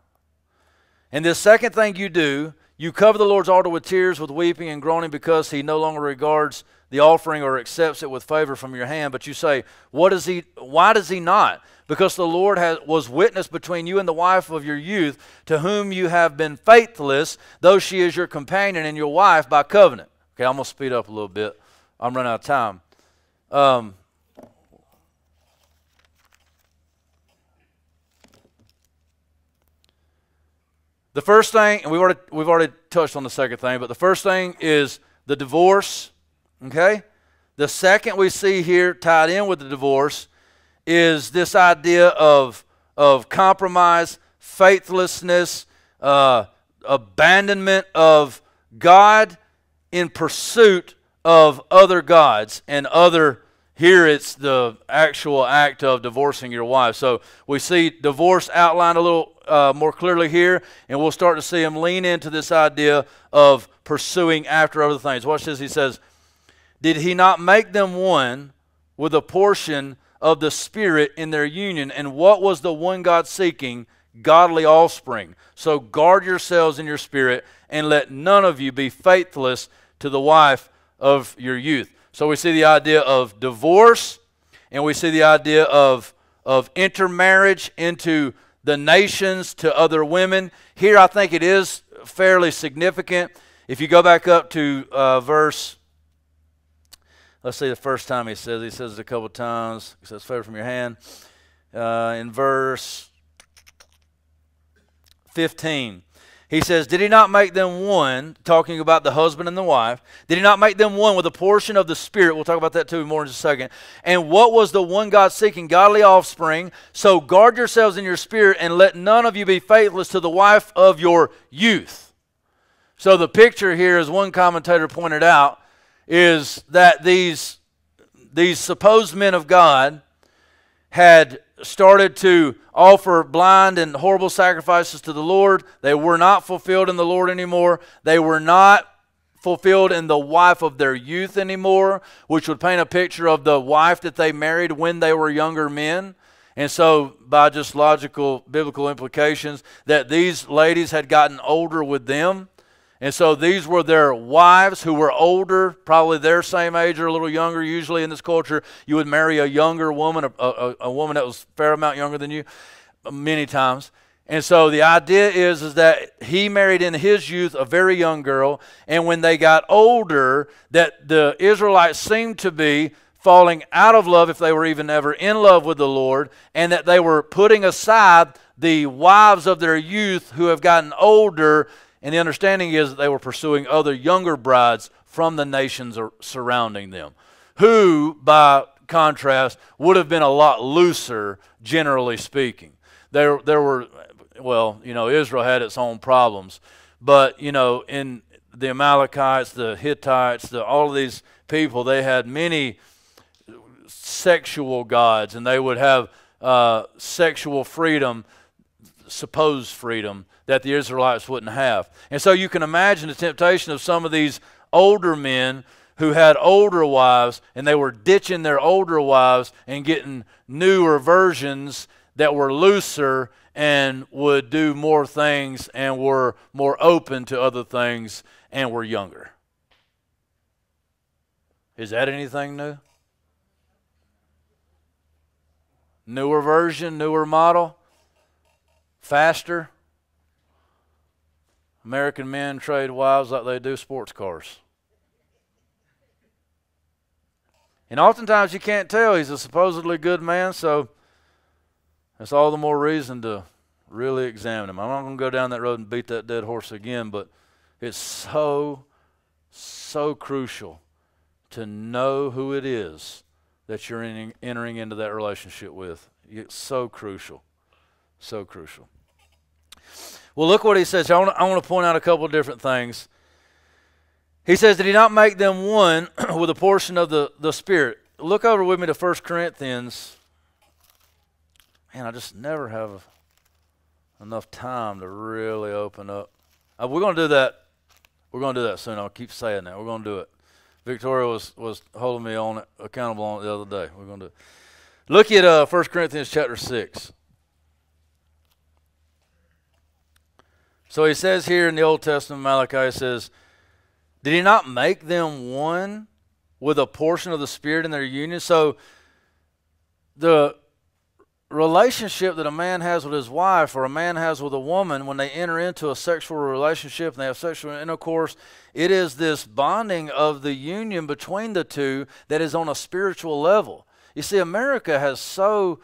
And this second thing you do, you cover the Lord's altar with tears, with weeping and groaning, because he no longer regards the offering or accepts it with favor from your hand. But you say, What does he why does he not? Because the Lord has, was witness between you and the wife of your youth, to whom you have been faithless, though she is your companion and your wife by covenant. Okay, I'm gonna speed up a little bit. I'm running out of time. Um, The first thing, and we've already, we've already touched on the second thing, but the first thing is the divorce. Okay? The second we see here tied in with the divorce is this idea of, of compromise, faithlessness, uh, abandonment of God in pursuit of other gods and other here it's the actual act of divorcing your wife. So we see divorce outlined a little uh, more clearly here, and we'll start to see him lean into this idea of pursuing after other things. Watch this. He says, Did he not make them one with a portion of the Spirit in their union? And what was the one God seeking? Godly offspring. So guard yourselves in your spirit, and let none of you be faithless to the wife of your youth. So we see the idea of divorce, and we see the idea of, of intermarriage into the nations to other women. Here, I think it is fairly significant. If you go back up to uh, verse, let's see the first time he says, he says it a couple times. He says, favor from your hand. Uh, in verse 15, he says, Did he not make them one, talking about the husband and the wife? Did he not make them one with a portion of the Spirit? We'll talk about that too more in just a second. And what was the one God seeking? Godly offspring. So guard yourselves in your spirit and let none of you be faithless to the wife of your youth. So the picture here, as one commentator pointed out, is that these, these supposed men of God had started to offer blind and horrible sacrifices to the Lord. They were not fulfilled in the Lord anymore. They were not fulfilled in the wife of their youth anymore, which would paint a picture of the wife that they married when they were younger men. And so, by just logical biblical implications, that these ladies had gotten older with them and so these were their wives who were older, probably their same age or a little younger. Usually in this culture, you would marry a younger woman, a, a, a woman that was fair amount younger than you, many times. And so the idea is, is that he married in his youth a very young girl, and when they got older, that the Israelites seemed to be falling out of love if they were even ever in love with the Lord, and that they were putting aside the wives of their youth who have gotten older and the understanding is that they were pursuing other younger brides from the nations surrounding them, who, by contrast, would have been a lot looser, generally speaking. There, there were, well, you know, Israel had its own problems, but, you know, in the Amalekites, the Hittites, the, all of these people, they had many sexual gods, and they would have uh, sexual freedom, supposed freedom, that the Israelites wouldn't have. And so you can imagine the temptation of some of these older men who had older wives and they were ditching their older wives and getting newer versions that were looser and would do more things and were more open to other things and were younger. Is that anything new? Newer version, newer model, faster. American men trade wives like they do sports cars. And oftentimes you can't tell he's a supposedly good man, so that's all the more reason to really examine him. I'm not going to go down that road and beat that dead horse again, but it's so, so crucial to know who it is that you're in, entering into that relationship with. It's so crucial. So crucial. Well, look what he says. I want, to, I point out a couple of different things. He says, Did he not make them one with a portion of the, the Spirit? Look over with me to 1 Corinthians. Man, I just never have enough time to really open up. Uh, we're going to do that. We're going to do that soon. I'll keep saying that. We're going to do it. Victoria was, was holding me on it, accountable on it the other day. We're going to. Look at uh, 1 Corinthians chapter 6. So he says here in the Old Testament, Malachi says, Did he not make them one with a portion of the Spirit in their union? So the relationship that a man has with his wife or a man has with a woman when they enter into a sexual relationship and they have sexual intercourse, it is this bonding of the union between the two that is on a spiritual level. You see, America has so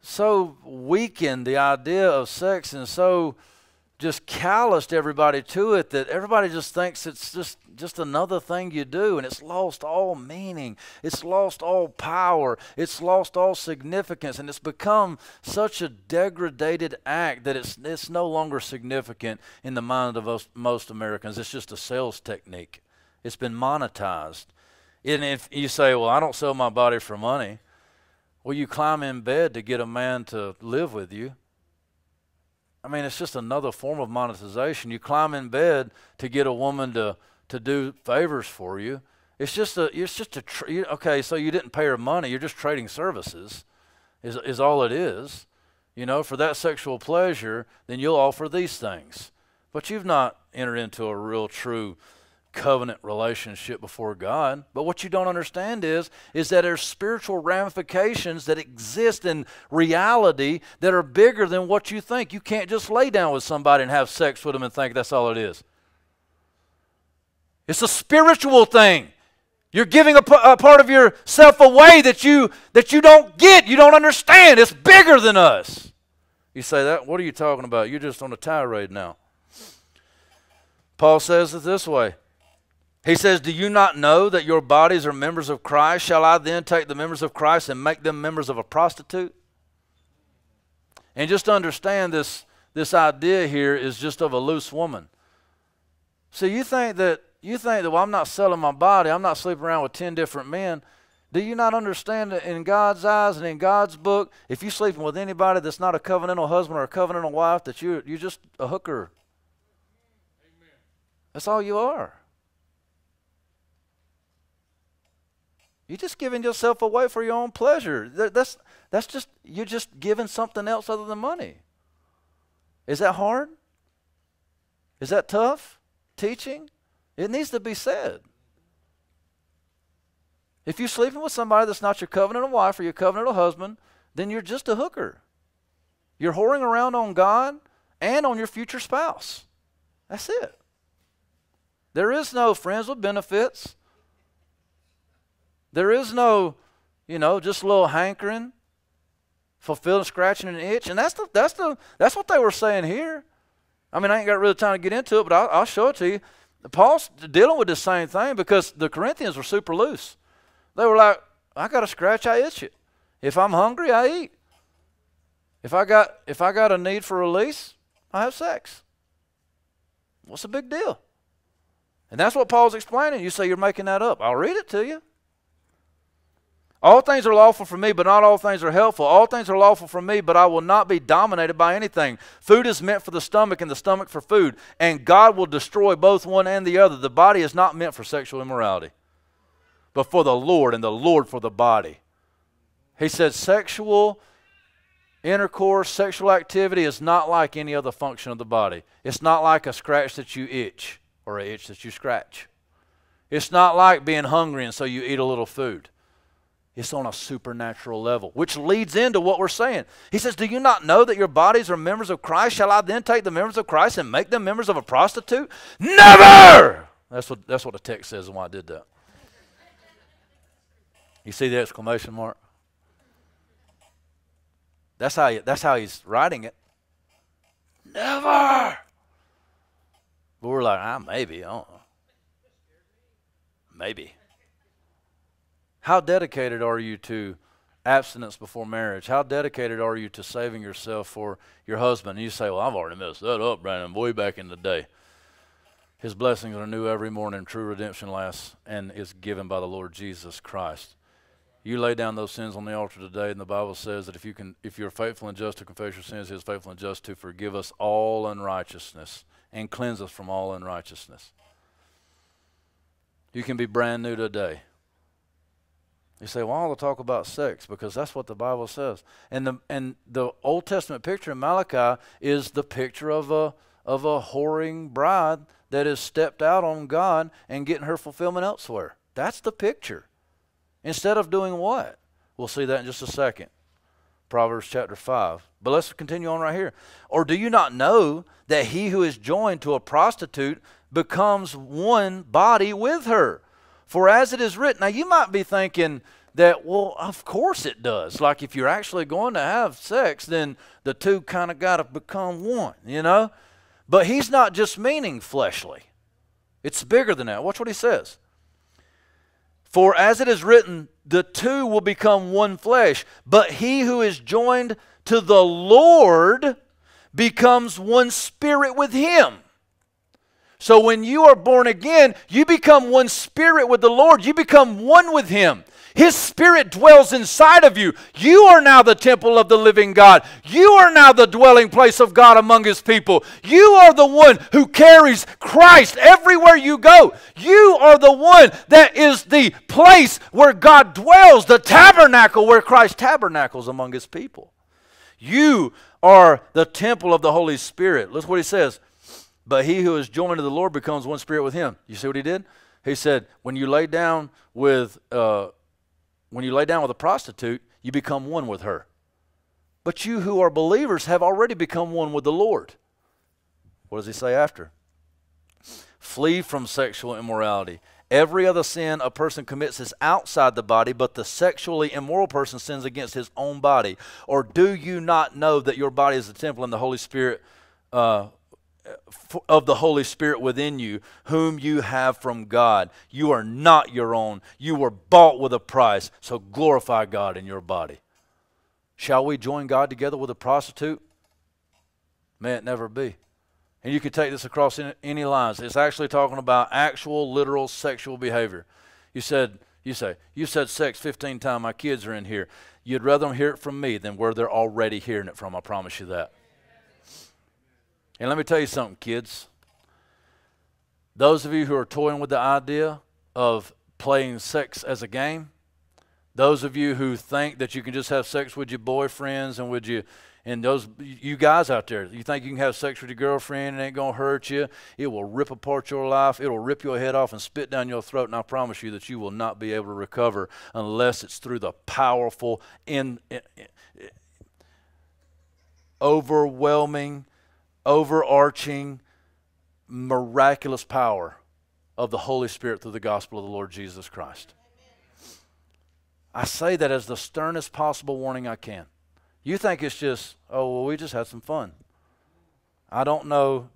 so weakened the idea of sex and so just calloused everybody to it that everybody just thinks it's just just another thing you do and it's lost all meaning it's lost all power it's lost all significance and it's become such a degraded act that it's it's no longer significant in the mind of most, most Americans. It's just a sales technique. It's been monetized. And if you say well I don't sell my body for money well you climb in bed to get a man to live with you I mean, it's just another form of monetization. You climb in bed to get a woman to, to do favors for you. It's just a, it's just a, tra- okay, so you didn't pay her money. You're just trading services, is, is all it is. You know, for that sexual pleasure, then you'll offer these things. But you've not entered into a real true covenant relationship before God. But what you don't understand is is that there's spiritual ramifications that exist in reality that are bigger than what you think. You can't just lay down with somebody and have sex with them and think that's all it is. It's a spiritual thing. You're giving a, a part of yourself away that you that you don't get, you don't understand. It's bigger than us. You say that, what are you talking about? You're just on a tirade now. Paul says it this way he says, Do you not know that your bodies are members of Christ? Shall I then take the members of Christ and make them members of a prostitute? And just understand this, this idea here is just of a loose woman. So you think that you think that well, I'm not selling my body, I'm not sleeping around with ten different men. Do you not understand that in God's eyes and in God's book, if you're sleeping with anybody that's not a covenantal husband or a covenantal wife, that you're, you're just a hooker. Amen. That's all you are. You're just giving yourself away for your own pleasure. That's, that's just, you're just giving something else other than money. Is that hard? Is that tough? Teaching? It needs to be said. If you're sleeping with somebody that's not your covenantal wife or your covenantal husband, then you're just a hooker. You're whoring around on God and on your future spouse. That's it. There is no friends with benefits. There is no, you know, just a little hankering, fulfilling, scratching an itch. And that's the that's the that's what they were saying here. I mean, I ain't got really time to get into it, but I'll, I'll show it to you. Paul's dealing with the same thing because the Corinthians were super loose. They were like, I got a scratch, I itch it. If I'm hungry, I eat. If I got if I got a need for release, I have sex. What's the big deal? And that's what Paul's explaining. You say you're making that up. I'll read it to you. All things are lawful for me, but not all things are helpful. All things are lawful for me, but I will not be dominated by anything. Food is meant for the stomach, and the stomach for food, and God will destroy both one and the other. The body is not meant for sexual immorality, but for the Lord, and the Lord for the body. He said, sexual intercourse, sexual activity is not like any other function of the body. It's not like a scratch that you itch or a itch that you scratch. It's not like being hungry and so you eat a little food. It's on a supernatural level, which leads into what we're saying. He says, Do you not know that your bodies are members of Christ? Shall I then take the members of Christ and make them members of a prostitute? Never! That's what, that's what the text says and why I did that. You see the exclamation mark? That's how, he, that's how he's writing it. Never! But we're like, ah, maybe. I don't know. Maybe. How dedicated are you to abstinence before marriage? How dedicated are you to saving yourself for your husband? And you say, Well, I've already messed that up, Brandon, way back in the day. His blessings are new every morning. True redemption lasts and is given by the Lord Jesus Christ. You lay down those sins on the altar today, and the Bible says that if you can, if you're faithful and just to confess your sins, He is faithful and just to forgive us all unrighteousness and cleanse us from all unrighteousness. You can be brand new today. You say, well, I'll talk about sex because that's what the Bible says. And the and the Old Testament picture in Malachi is the picture of a of a whoring bride that has stepped out on God and getting her fulfillment elsewhere. That's the picture. Instead of doing what? We'll see that in just a second. Proverbs chapter 5. But let's continue on right here. Or do you not know that he who is joined to a prostitute becomes one body with her? For as it is written, now you might be thinking, that, well, of course it does. Like if you're actually going to have sex, then the two kind of got to become one, you know? But he's not just meaning fleshly, it's bigger than that. Watch what he says. For as it is written, the two will become one flesh, but he who is joined to the Lord becomes one spirit with him. So when you are born again, you become one spirit with the Lord. You become one with him. His Spirit dwells inside of you. You are now the temple of the living God. You are now the dwelling place of God among His people. You are the one who carries Christ everywhere you go. You are the one that is the place where God dwells, the tabernacle where Christ tabernacles among His people. You are the temple of the Holy Spirit. Look what He says. But he who is joined to the Lord becomes one spirit with Him. You see what He did? He said, when you lay down with. Uh, when you lay down with a prostitute, you become one with her. But you who are believers have already become one with the Lord. What does he say after? Flee from sexual immorality. Every other sin a person commits is outside the body, but the sexually immoral person sins against his own body. Or do you not know that your body is the temple and the Holy Spirit uh, of the Holy Spirit within you, whom you have from God. You are not your own. You were bought with a price, so glorify God in your body. Shall we join God together with a prostitute? May it never be. And you can take this across any lines. It's actually talking about actual, literal sexual behavior. You said, you say, you said sex 15 times. My kids are in here. You'd rather them hear it from me than where they're already hearing it from. I promise you that. And let me tell you something, kids. Those of you who are toying with the idea of playing sex as a game, those of you who think that you can just have sex with your boyfriends and with you and those you guys out there, you think you can have sex with your girlfriend and it ain't gonna hurt you. It will rip apart your life. It'll rip your head off and spit down your throat. And I promise you that you will not be able to recover unless it's through the powerful, in, in, in overwhelming overarching, miraculous power of the Holy Spirit through the gospel of the Lord Jesus Christ. I say that as the sternest possible warning I can. You think it's just, oh, well, we just had some fun. I don't know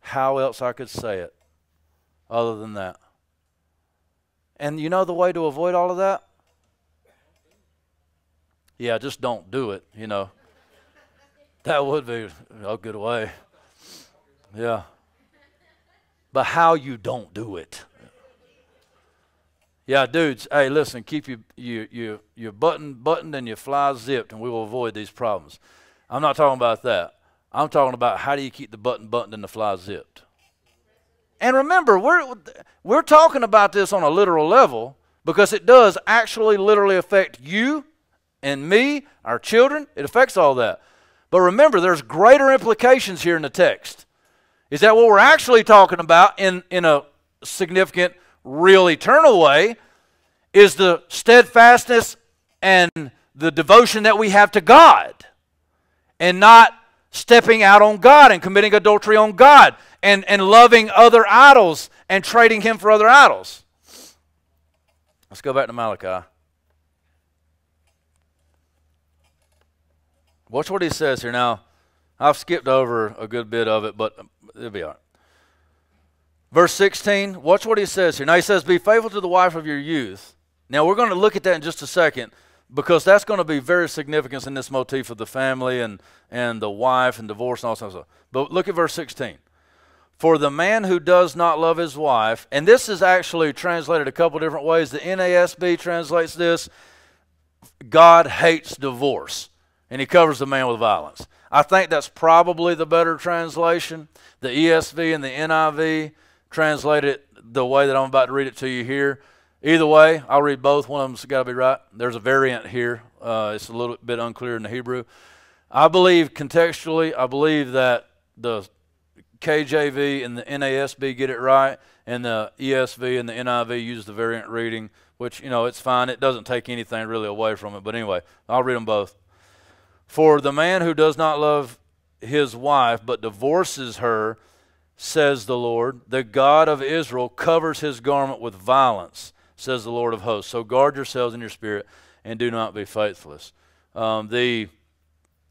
how else I could say it other than that. And you know the way to avoid all of that? Yeah, just don't do it, you know. That would be a good way. Yeah. But how you don't do it. Yeah, dudes, hey, listen, keep your, your, your, your button buttoned and your fly zipped, and we will avoid these problems. I'm not talking about that. I'm talking about how do you keep the button buttoned and the fly zipped. And remember, we're, we're talking about this on a literal level because it does actually literally affect you and me, our children. It affects all that. But remember, there's greater implications here in the text. Is that what we're actually talking about in, in a significant, real, eternal way? Is the steadfastness and the devotion that we have to God and not stepping out on God and committing adultery on God and, and loving other idols and trading Him for other idols. Let's go back to Malachi. Watch what he says here. Now, I've skipped over a good bit of it, but it'll be all right. Verse 16, watch what he says here. Now, he says, Be faithful to the wife of your youth. Now, we're going to look at that in just a second because that's going to be very significant in this motif of the family and, and the wife and divorce and all that stuff. But look at verse 16. For the man who does not love his wife, and this is actually translated a couple different ways. The NASB translates this God hates divorce and he covers the man with violence. I think that's probably the better translation. The ESV and the NIV translate it the way that I'm about to read it to you here. Either way, I'll read both. One of them's got to be right. There's a variant here. Uh, it's a little bit unclear in the Hebrew. I believe contextually, I believe that the KJV and the NASB get it right, and the ESV and the NIV use the variant reading, which, you know, it's fine. It doesn't take anything really away from it. But anyway, I'll read them both. For the man who does not love his wife but divorces her, says the Lord, the God of Israel covers his garment with violence, says the Lord of hosts. So guard yourselves in your spirit and do not be faithless. Um, the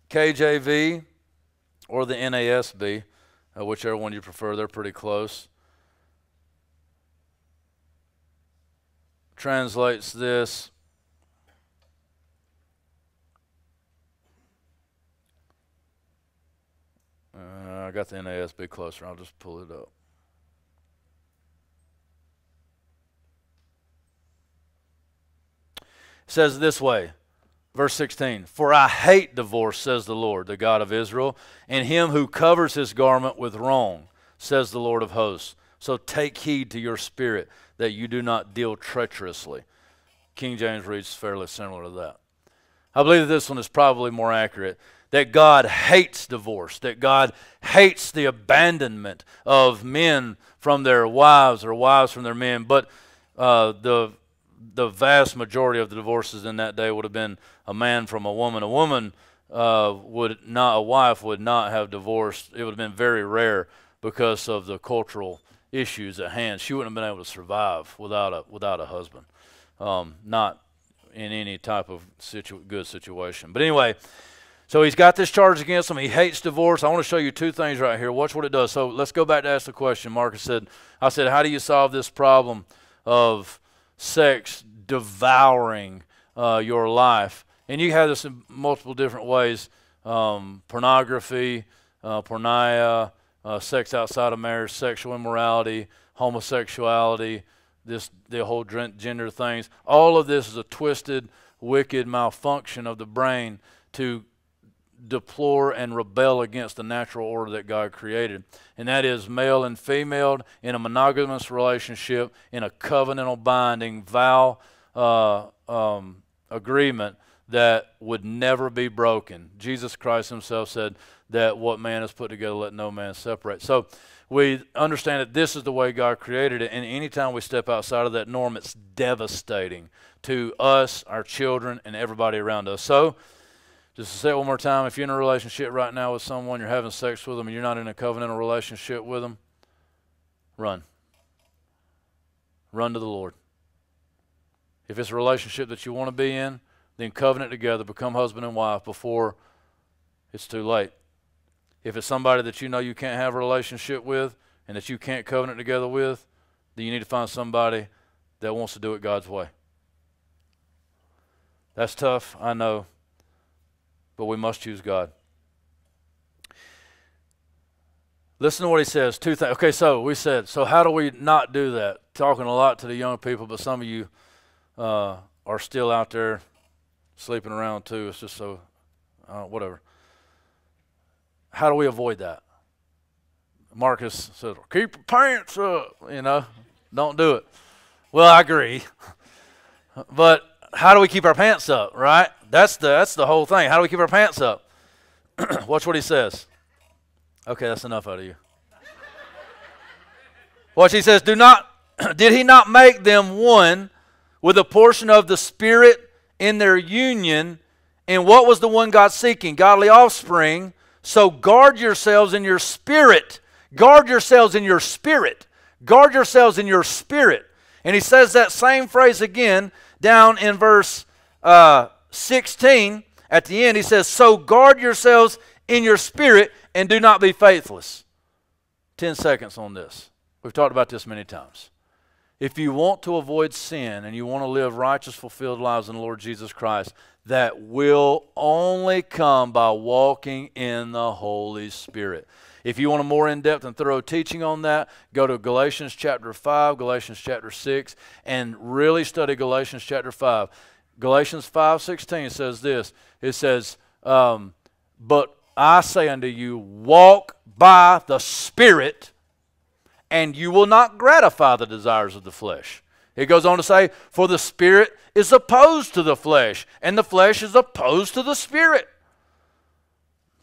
KJV or the NASB, uh, whichever one you prefer, they're pretty close. Translates this Uh, I got the NASB closer. I'll just pull it up. It says this way, verse 16 For I hate divorce, says the Lord, the God of Israel, and him who covers his garment with wrong, says the Lord of hosts. So take heed to your spirit that you do not deal treacherously. King James reads fairly similar to that. I believe that this one is probably more accurate that God hates divorce, that God hates the abandonment of men from their wives or wives from their men. But uh, the the vast majority of the divorces in that day would have been a man from a woman. A woman uh, would not, a wife would not have divorced. It would have been very rare because of the cultural issues at hand. She wouldn't have been able to survive without a without a husband. Um, not in any type of situ- good situation. But anyway, so he's got this charge against him. He hates divorce. I want to show you two things right here. Watch what it does. So let's go back to ask the question. Marcus said, I said, how do you solve this problem of sex devouring uh, your life? And you have this in multiple different ways um, pornography, uh, porneia, uh, sex outside of marriage, sexual immorality, homosexuality, this the whole gender things. All of this is a twisted, wicked malfunction of the brain to deplore and rebel against the natural order that God created. And that is male and female in a monogamous relationship, in a covenantal binding vow uh, um, agreement that would never be broken. Jesus Christ himself said that what man has put together, let no man separate. So we understand that this is the way God created it. And anytime we step outside of that norm, it's devastating to us, our children, and everybody around us. So just to say it one more time, if you're in a relationship right now with someone, you're having sex with them, and you're not in a covenantal relationship with them, run. Run to the Lord. If it's a relationship that you want to be in, then covenant together, become husband and wife before it's too late. If it's somebody that you know you can't have a relationship with and that you can't covenant together with, then you need to find somebody that wants to do it God's way. That's tough, I know but we must choose God. Listen to what he says. Two things. Okay, so we said, so how do we not do that? Talking a lot to the young people, but some of you uh, are still out there sleeping around too. It's just so, uh, whatever. How do we avoid that? Marcus said, keep your pants up, you know, don't do it. Well, I agree. but how do we keep our pants up, right? That's the that's the whole thing. How do we keep our pants up? Watch what he says. Okay, that's enough out of you. Watch he says, Do not did he not make them one with a portion of the Spirit in their union? And what was the one God seeking? Godly offspring. So guard yourselves in your spirit. Guard yourselves in your spirit. Guard yourselves in your spirit. And he says that same phrase again down in verse uh, 16, at the end, he says, So guard yourselves in your spirit and do not be faithless. 10 seconds on this. We've talked about this many times. If you want to avoid sin and you want to live righteous, fulfilled lives in the Lord Jesus Christ, that will only come by walking in the Holy Spirit. If you want a more in depth and thorough teaching on that, go to Galatians chapter 5, Galatians chapter 6, and really study Galatians chapter 5. Galatians 5:16 says this. It says, um, "But I say unto you, walk by the Spirit, and you will not gratify the desires of the flesh." It goes on to say, "For the Spirit is opposed to the flesh, and the flesh is opposed to the Spirit."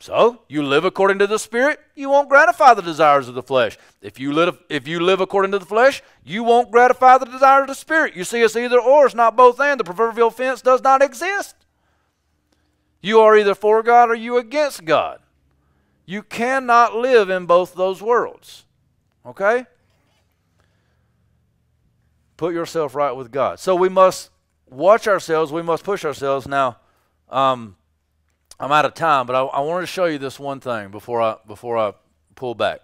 So, you live according to the Spirit, you won't gratify the desires of the flesh. If you live, if you live according to the flesh, you won't gratify the desires of the Spirit. You see, it's either or, it's not both and. The proverbial fence does not exist. You are either for God or you against God. You cannot live in both those worlds. Okay? Put yourself right with God. So we must watch ourselves, we must push ourselves. Now, um, I'm out of time, but I, I wanted to show you this one thing before I before I pull back.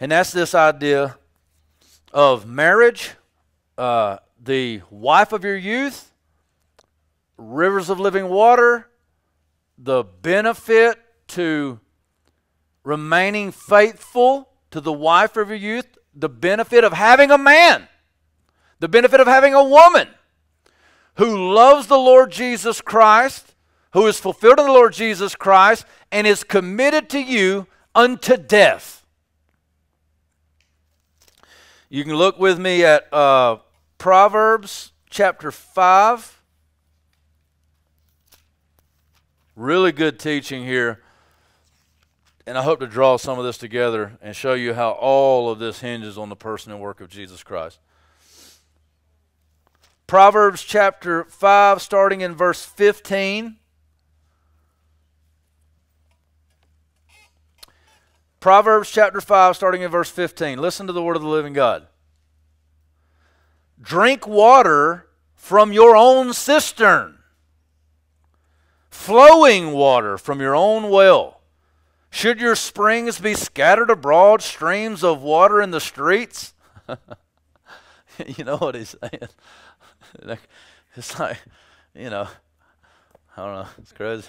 And that's this idea of marriage, uh, the wife of your youth, rivers of living water, the benefit to remaining faithful to the wife of your youth, the benefit of having a man, the benefit of having a woman who loves the Lord Jesus Christ who is fulfilled in the Lord Jesus Christ and is committed to you unto death. You can look with me at uh, Proverbs chapter 5. Really good teaching here. And I hope to draw some of this together and show you how all of this hinges on the person and work of Jesus Christ. Proverbs chapter 5, starting in verse 15. Proverbs chapter 5, starting in verse 15. Listen to the word of the living God. Drink water from your own cistern, flowing water from your own well. Should your springs be scattered abroad, streams of water in the streets? you know what he's saying? It's like, you know, I don't know, it's crazy.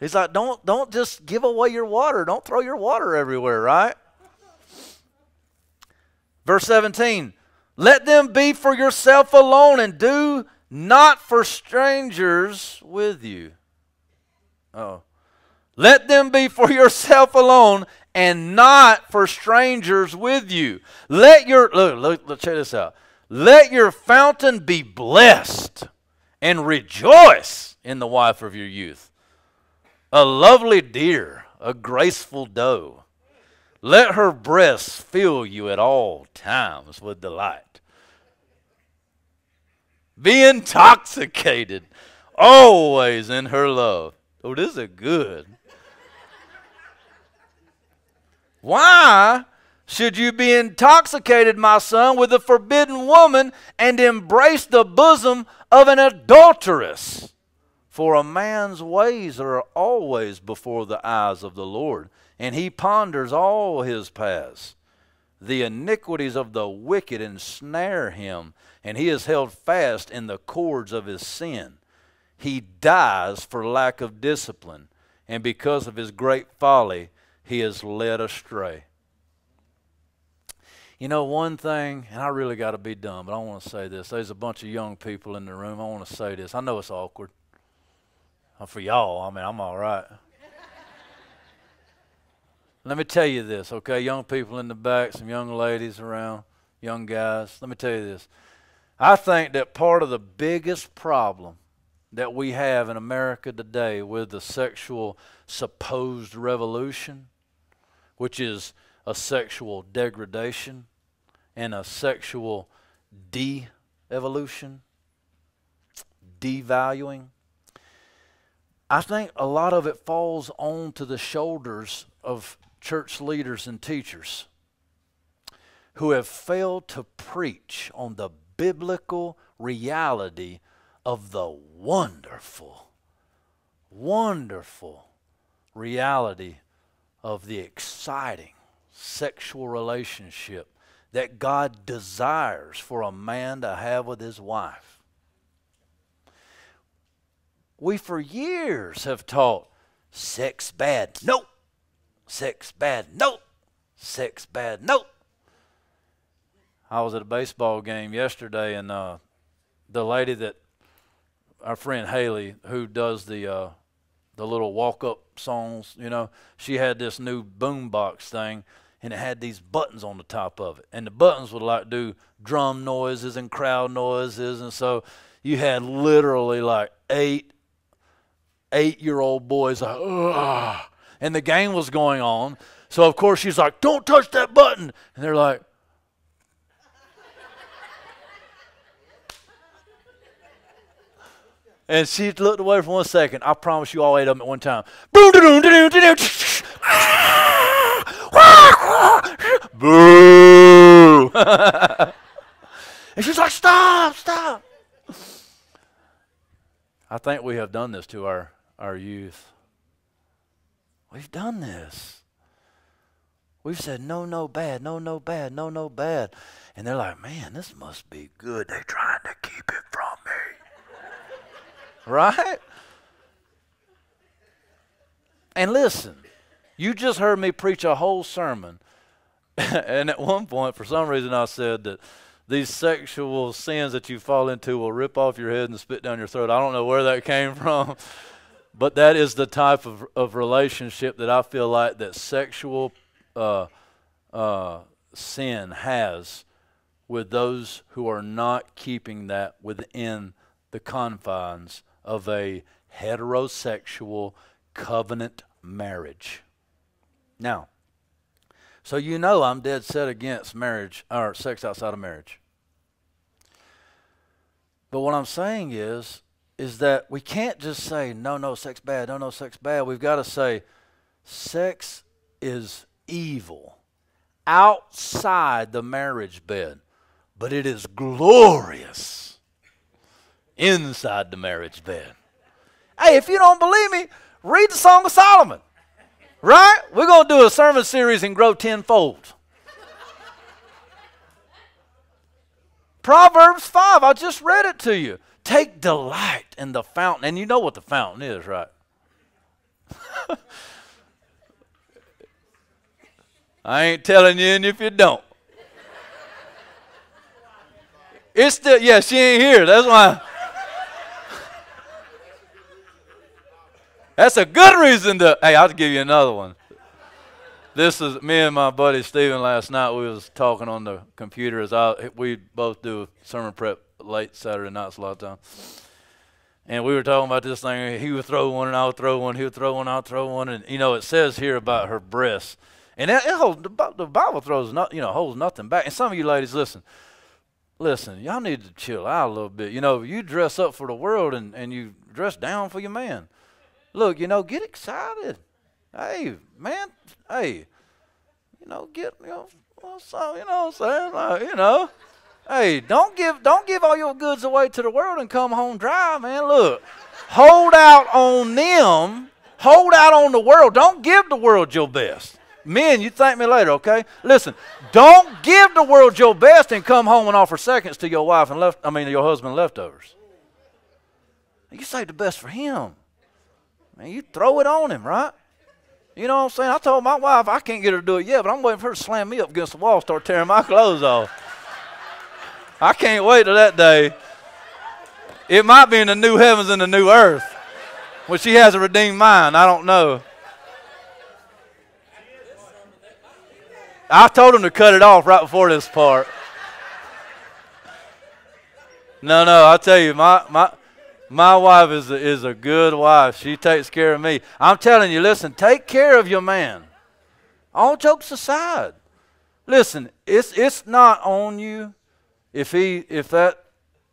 He's like, don't, don't just give away your water. Don't throw your water everywhere, right? Verse 17 Let them be for yourself alone and do not for strangers with you. Oh. Let them be for yourself alone and not for strangers with you. Let your look, look, look check this out. Let your fountain be blessed and rejoice in the wife of your youth a lovely deer, a graceful doe. Let her breasts fill you at all times with delight. Be intoxicated always in her love. Oh, this is good. Why should you be intoxicated, my son, with a forbidden woman and embrace the bosom of an adulteress? For a man's ways are always before the eyes of the Lord, and he ponders all his paths. The iniquities of the wicked ensnare him, and he is held fast in the cords of his sin. He dies for lack of discipline, and because of his great folly, he is led astray. You know, one thing, and I really got to be dumb, but I want to say this. There's a bunch of young people in the room. I want to say this. I know it's awkward. For y'all, I mean, I'm all right. Let me tell you this, okay? Young people in the back, some young ladies around, young guys. Let me tell you this. I think that part of the biggest problem that we have in America today with the sexual supposed revolution, which is a sexual degradation and a sexual de evolution, devaluing, I think a lot of it falls onto the shoulders of church leaders and teachers who have failed to preach on the biblical reality of the wonderful, wonderful reality of the exciting sexual relationship that God desires for a man to have with his wife we for years have taught sex bad, nope. Sex bad, nope. Sex bad, nope. I was at a baseball game yesterday, and uh, the lady that our friend Haley, who does the uh, the little walk up songs, you know, she had this new boom box thing, and it had these buttons on the top of it, and the buttons would like do drum noises and crowd noises, and so you had literally like eight eight year old boys like, Ugh. and the game was going on. So of course she's like, "Don't touch that button," and they're like. And she looked away for one second. I promise you all eight of them at one time. Boo! and she's like, "Stop! Stop!" I think we have done this to our, our youth. We've done this. We've said, no, no, bad, no, no, bad, no, no, bad. And they're like, man, this must be good. They're trying to keep it from me. right? And listen, you just heard me preach a whole sermon. and at one point, for some reason, I said that these sexual sins that you fall into will rip off your head and spit down your throat. I don't know where that came from, but that is the type of, of relationship that I feel like that sexual uh, uh, sin has with those who are not keeping that within the confines of a heterosexual covenant marriage. Now, so you know I'm dead set against marriage or sex outside of marriage. But what I'm saying is is that we can't just say no no sex bad, no no sex bad. We've got to say sex is evil outside the marriage bed, but it is glorious inside the marriage bed. Hey, if you don't believe me, read the Song of Solomon. Right? We're going to do a sermon series and grow tenfold. Proverbs 5, I just read it to you. Take delight in the fountain. And you know what the fountain is, right? I ain't telling you and if you don't. It's the, yeah, she ain't here. That's why. That's a good reason to. Hey, I'll give you another one. This is me and my buddy Stephen last night. We was talking on the computer as I we both do sermon prep late Saturday nights a lot of time. And we were talking about this thing. He would throw one, and I would throw one. He would throw one, I would throw one, and you know it says here about her breasts, and it, it holds, the Bible throws not, you know holds nothing back. And some of you ladies, listen, listen, y'all need to chill out a little bit. You know, you dress up for the world and and you dress down for your man. Look, you know, get excited. Hey, man, hey, you know, get you know, so you know what I'm saying? Like, you know. Hey, don't give don't give all your goods away to the world and come home dry, man. Look. Hold out on them. Hold out on the world. Don't give the world your best. Men, you thank me later, okay? Listen, don't give the world your best and come home and offer seconds to your wife and left I mean your husband leftovers. You say the best for him. Man, you throw it on him, right? You know what I'm saying? I told my wife I can't get her to do it yet, but I'm waiting for her to slam me up against the wall, start tearing my clothes off. I can't wait to that day. It might be in the new heavens and the new earth when she has a redeemed mind. I don't know. I told him to cut it off right before this part. No, no, I tell you, my my my wife is a, is a good wife. She takes care of me. I'm telling you, listen, take care of your man. All jokes aside. Listen, it's it's not on you if he if that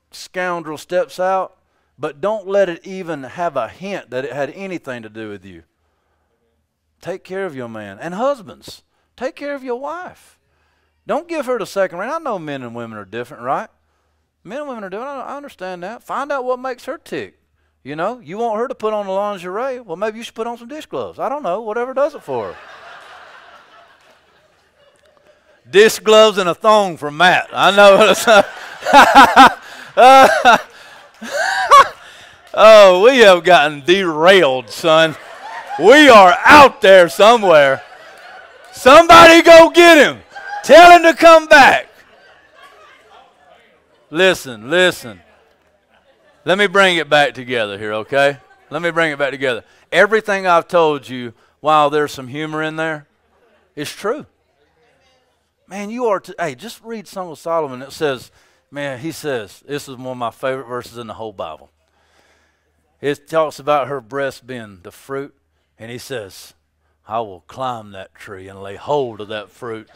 scoundrel steps out, but don't let it even have a hint that it had anything to do with you. Take care of your man. And husbands, take care of your wife. Don't give her the second ring. I know men and women are different, right? Men and women are doing. I understand that. Find out what makes her tick. You know, you want her to put on the lingerie. Well, maybe you should put on some dish gloves. I don't know. Whatever does it for her. Dish gloves and a thong for Matt. I know. oh, we have gotten derailed, son. We are out there somewhere. Somebody go get him. Tell him to come back. Listen, listen. Let me bring it back together here, okay? Let me bring it back together. Everything I've told you, while there's some humor in there, is true. Man, you are, t- hey, just read Song of Solomon. It says, man, he says, this is one of my favorite verses in the whole Bible. it talks about her breast being the fruit, and he says, I will climb that tree and lay hold of that fruit.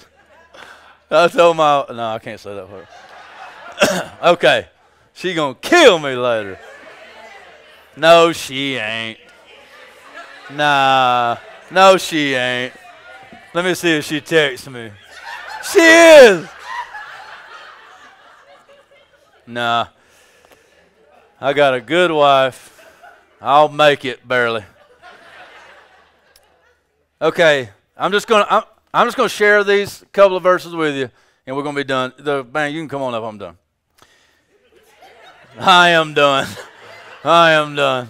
I told my, no, I can't say that word. okay, she gonna kill me later. No, she ain't. Nah, no, she ain't. Let me see if she texts me. She is. Nah. I got a good wife. I'll make it barely. Okay, I'm just gonna I'm, I'm just gonna share these couple of verses with you, and we're gonna be done. The man, you can come on up. I'm done. I am done. I am done.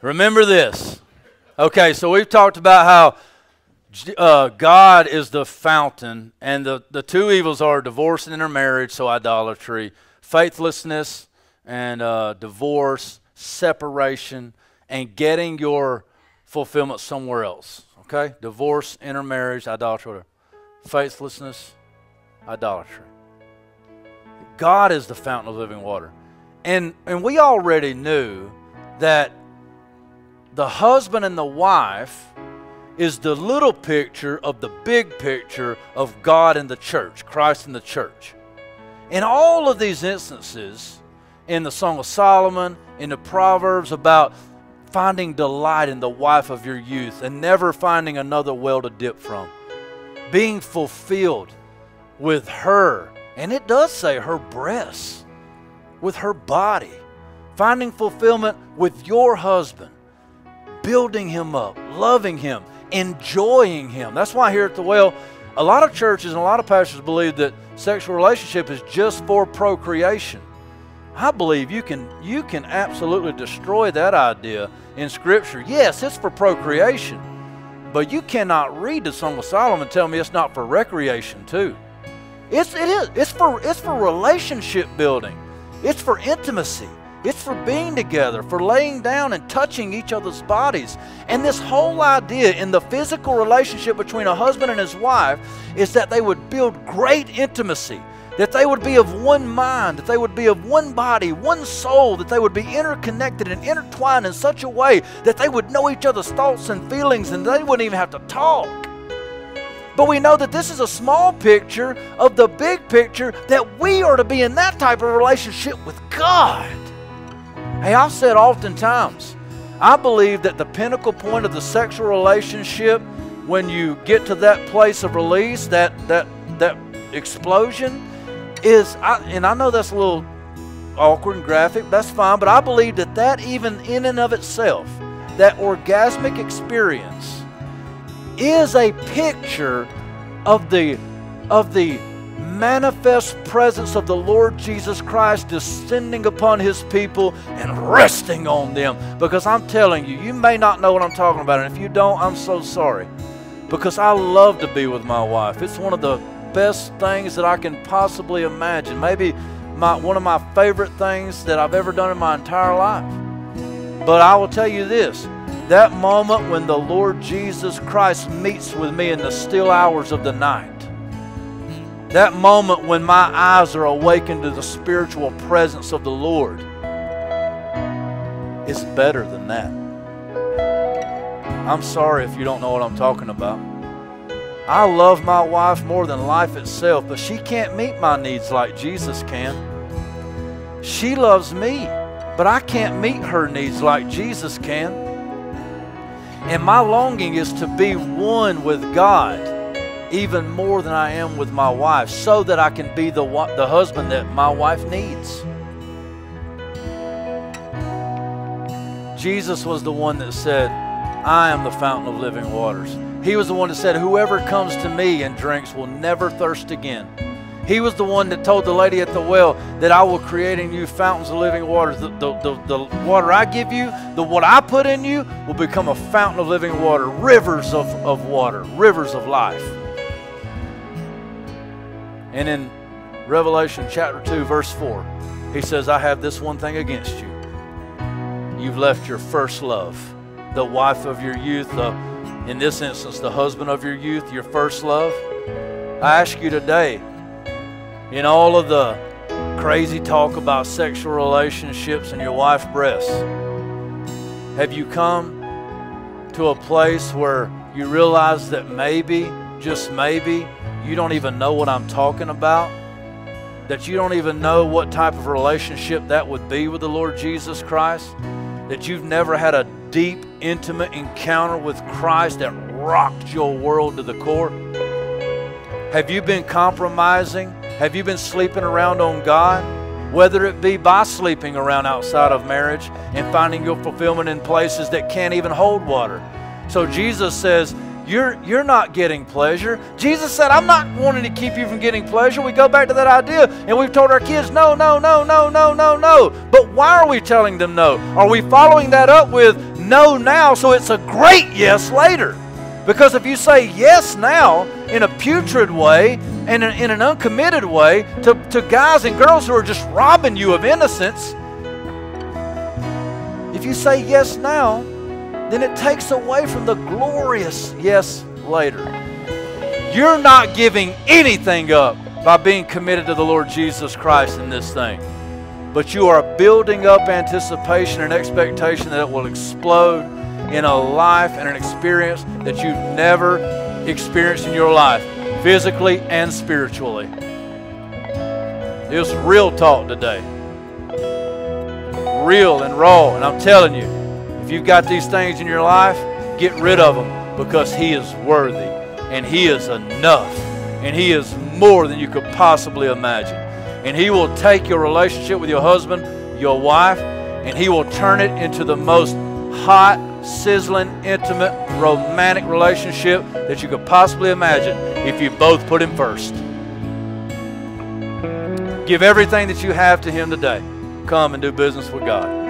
Remember this. Okay, so we've talked about how uh, God is the fountain, and the, the two evils are divorce and intermarriage, so idolatry, faithlessness and uh, divorce, separation, and getting your fulfillment somewhere else. Okay? Divorce, intermarriage, idolatry, faithlessness, idolatry. God is the fountain of living water. And, and we already knew that the husband and the wife is the little picture of the big picture of God and the church, Christ and the church. In all of these instances, in the Song of Solomon, in the Proverbs about finding delight in the wife of your youth and never finding another well to dip from, being fulfilled with her, and it does say her breasts, with her body, finding fulfillment with your husband, building him up, loving him, enjoying Him. That's why here at the well, a lot of churches and a lot of pastors believe that sexual relationship is just for procreation. I believe you can you can absolutely destroy that idea in Scripture. Yes, it's for procreation, but you cannot read the Song of Solomon and tell me it's not for recreation too. It's it is it's for it's for relationship building. It's for intimacy. It's for being together, for laying down and touching each other's bodies. And this whole idea in the physical relationship between a husband and his wife is that they would build great intimacy, that they would be of one mind, that they would be of one body, one soul, that they would be interconnected and intertwined in such a way that they would know each other's thoughts and feelings and they wouldn't even have to talk. But we know that this is a small picture of the big picture that we are to be in that type of relationship with God. Hey, I've said oftentimes, I believe that the pinnacle point of the sexual relationship, when you get to that place of release, that that that explosion, is. I, and I know that's a little awkward and graphic. That's fine, but I believe that that even in and of itself, that orgasmic experience, is a picture of the of the manifest presence of the Lord Jesus Christ descending upon his people and resting on them. Because I'm telling you, you may not know what I'm talking about. And if you don't, I'm so sorry. Because I love to be with my wife. It's one of the best things that I can possibly imagine. Maybe my, one of my favorite things that I've ever done in my entire life. But I will tell you this that moment when the Lord Jesus Christ meets with me in the still hours of the night that moment when my eyes are awakened to the spiritual presence of the Lord is better than that. I'm sorry if you don't know what I'm talking about. I love my wife more than life itself, but she can't meet my needs like Jesus can. She loves me, but I can't meet her needs like Jesus can. And my longing is to be one with God even more than I am with my wife so that I can be the, the husband that my wife needs. Jesus was the one that said, I am the fountain of living waters. He was the one that said, Whoever comes to me and drinks will never thirst again. He was the one that told the lady at the well that I will create in you fountains of living waters. The, the, the, the, water I give you, the what I put in you, will become a fountain of living water, rivers of, of water, rivers of life. And in Revelation chapter 2, verse 4, he says, I have this one thing against you. You've left your first love, the wife of your youth, the, in this instance, the husband of your youth, your first love. I ask you today, in all of the crazy talk about sexual relationships and your wife's breasts? Have you come to a place where you realize that maybe, just maybe, you don't even know what I'm talking about? That you don't even know what type of relationship that would be with the Lord Jesus Christ? That you've never had a deep, intimate encounter with Christ that rocked your world to the core? Have you been compromising? Have you been sleeping around on God? Whether it be by sleeping around outside of marriage and finding your fulfillment in places that can't even hold water. So Jesus says, you're, you're not getting pleasure. Jesus said, I'm not wanting to keep you from getting pleasure. We go back to that idea and we've told our kids, no, no, no, no, no, no, no. But why are we telling them no? Are we following that up with no now so it's a great yes later? Because if you say yes now in a putrid way and in, an uncommitted way to, to guys and girls who are just robbing you of innocence, if you say yes now, then it takes away from the glorious yes later. You're not giving anything up by being committed to the Lord Jesus Christ in this thing. But you are building up anticipation and expectation that it will explode in a life and an experience that you've never experienced in your life, physically and spiritually. It was real talk today. Real and raw. And I'm telling you, you've got these things in your life, get rid of them because He is worthy and He is enough and He is more than you could possibly imagine. And He will take your relationship with your husband, your wife, and He will turn it into the most hot, sizzling, intimate, romantic relationship that you could possibly imagine if you both put Him first. Give everything that you have to Him today. Come and do business with God.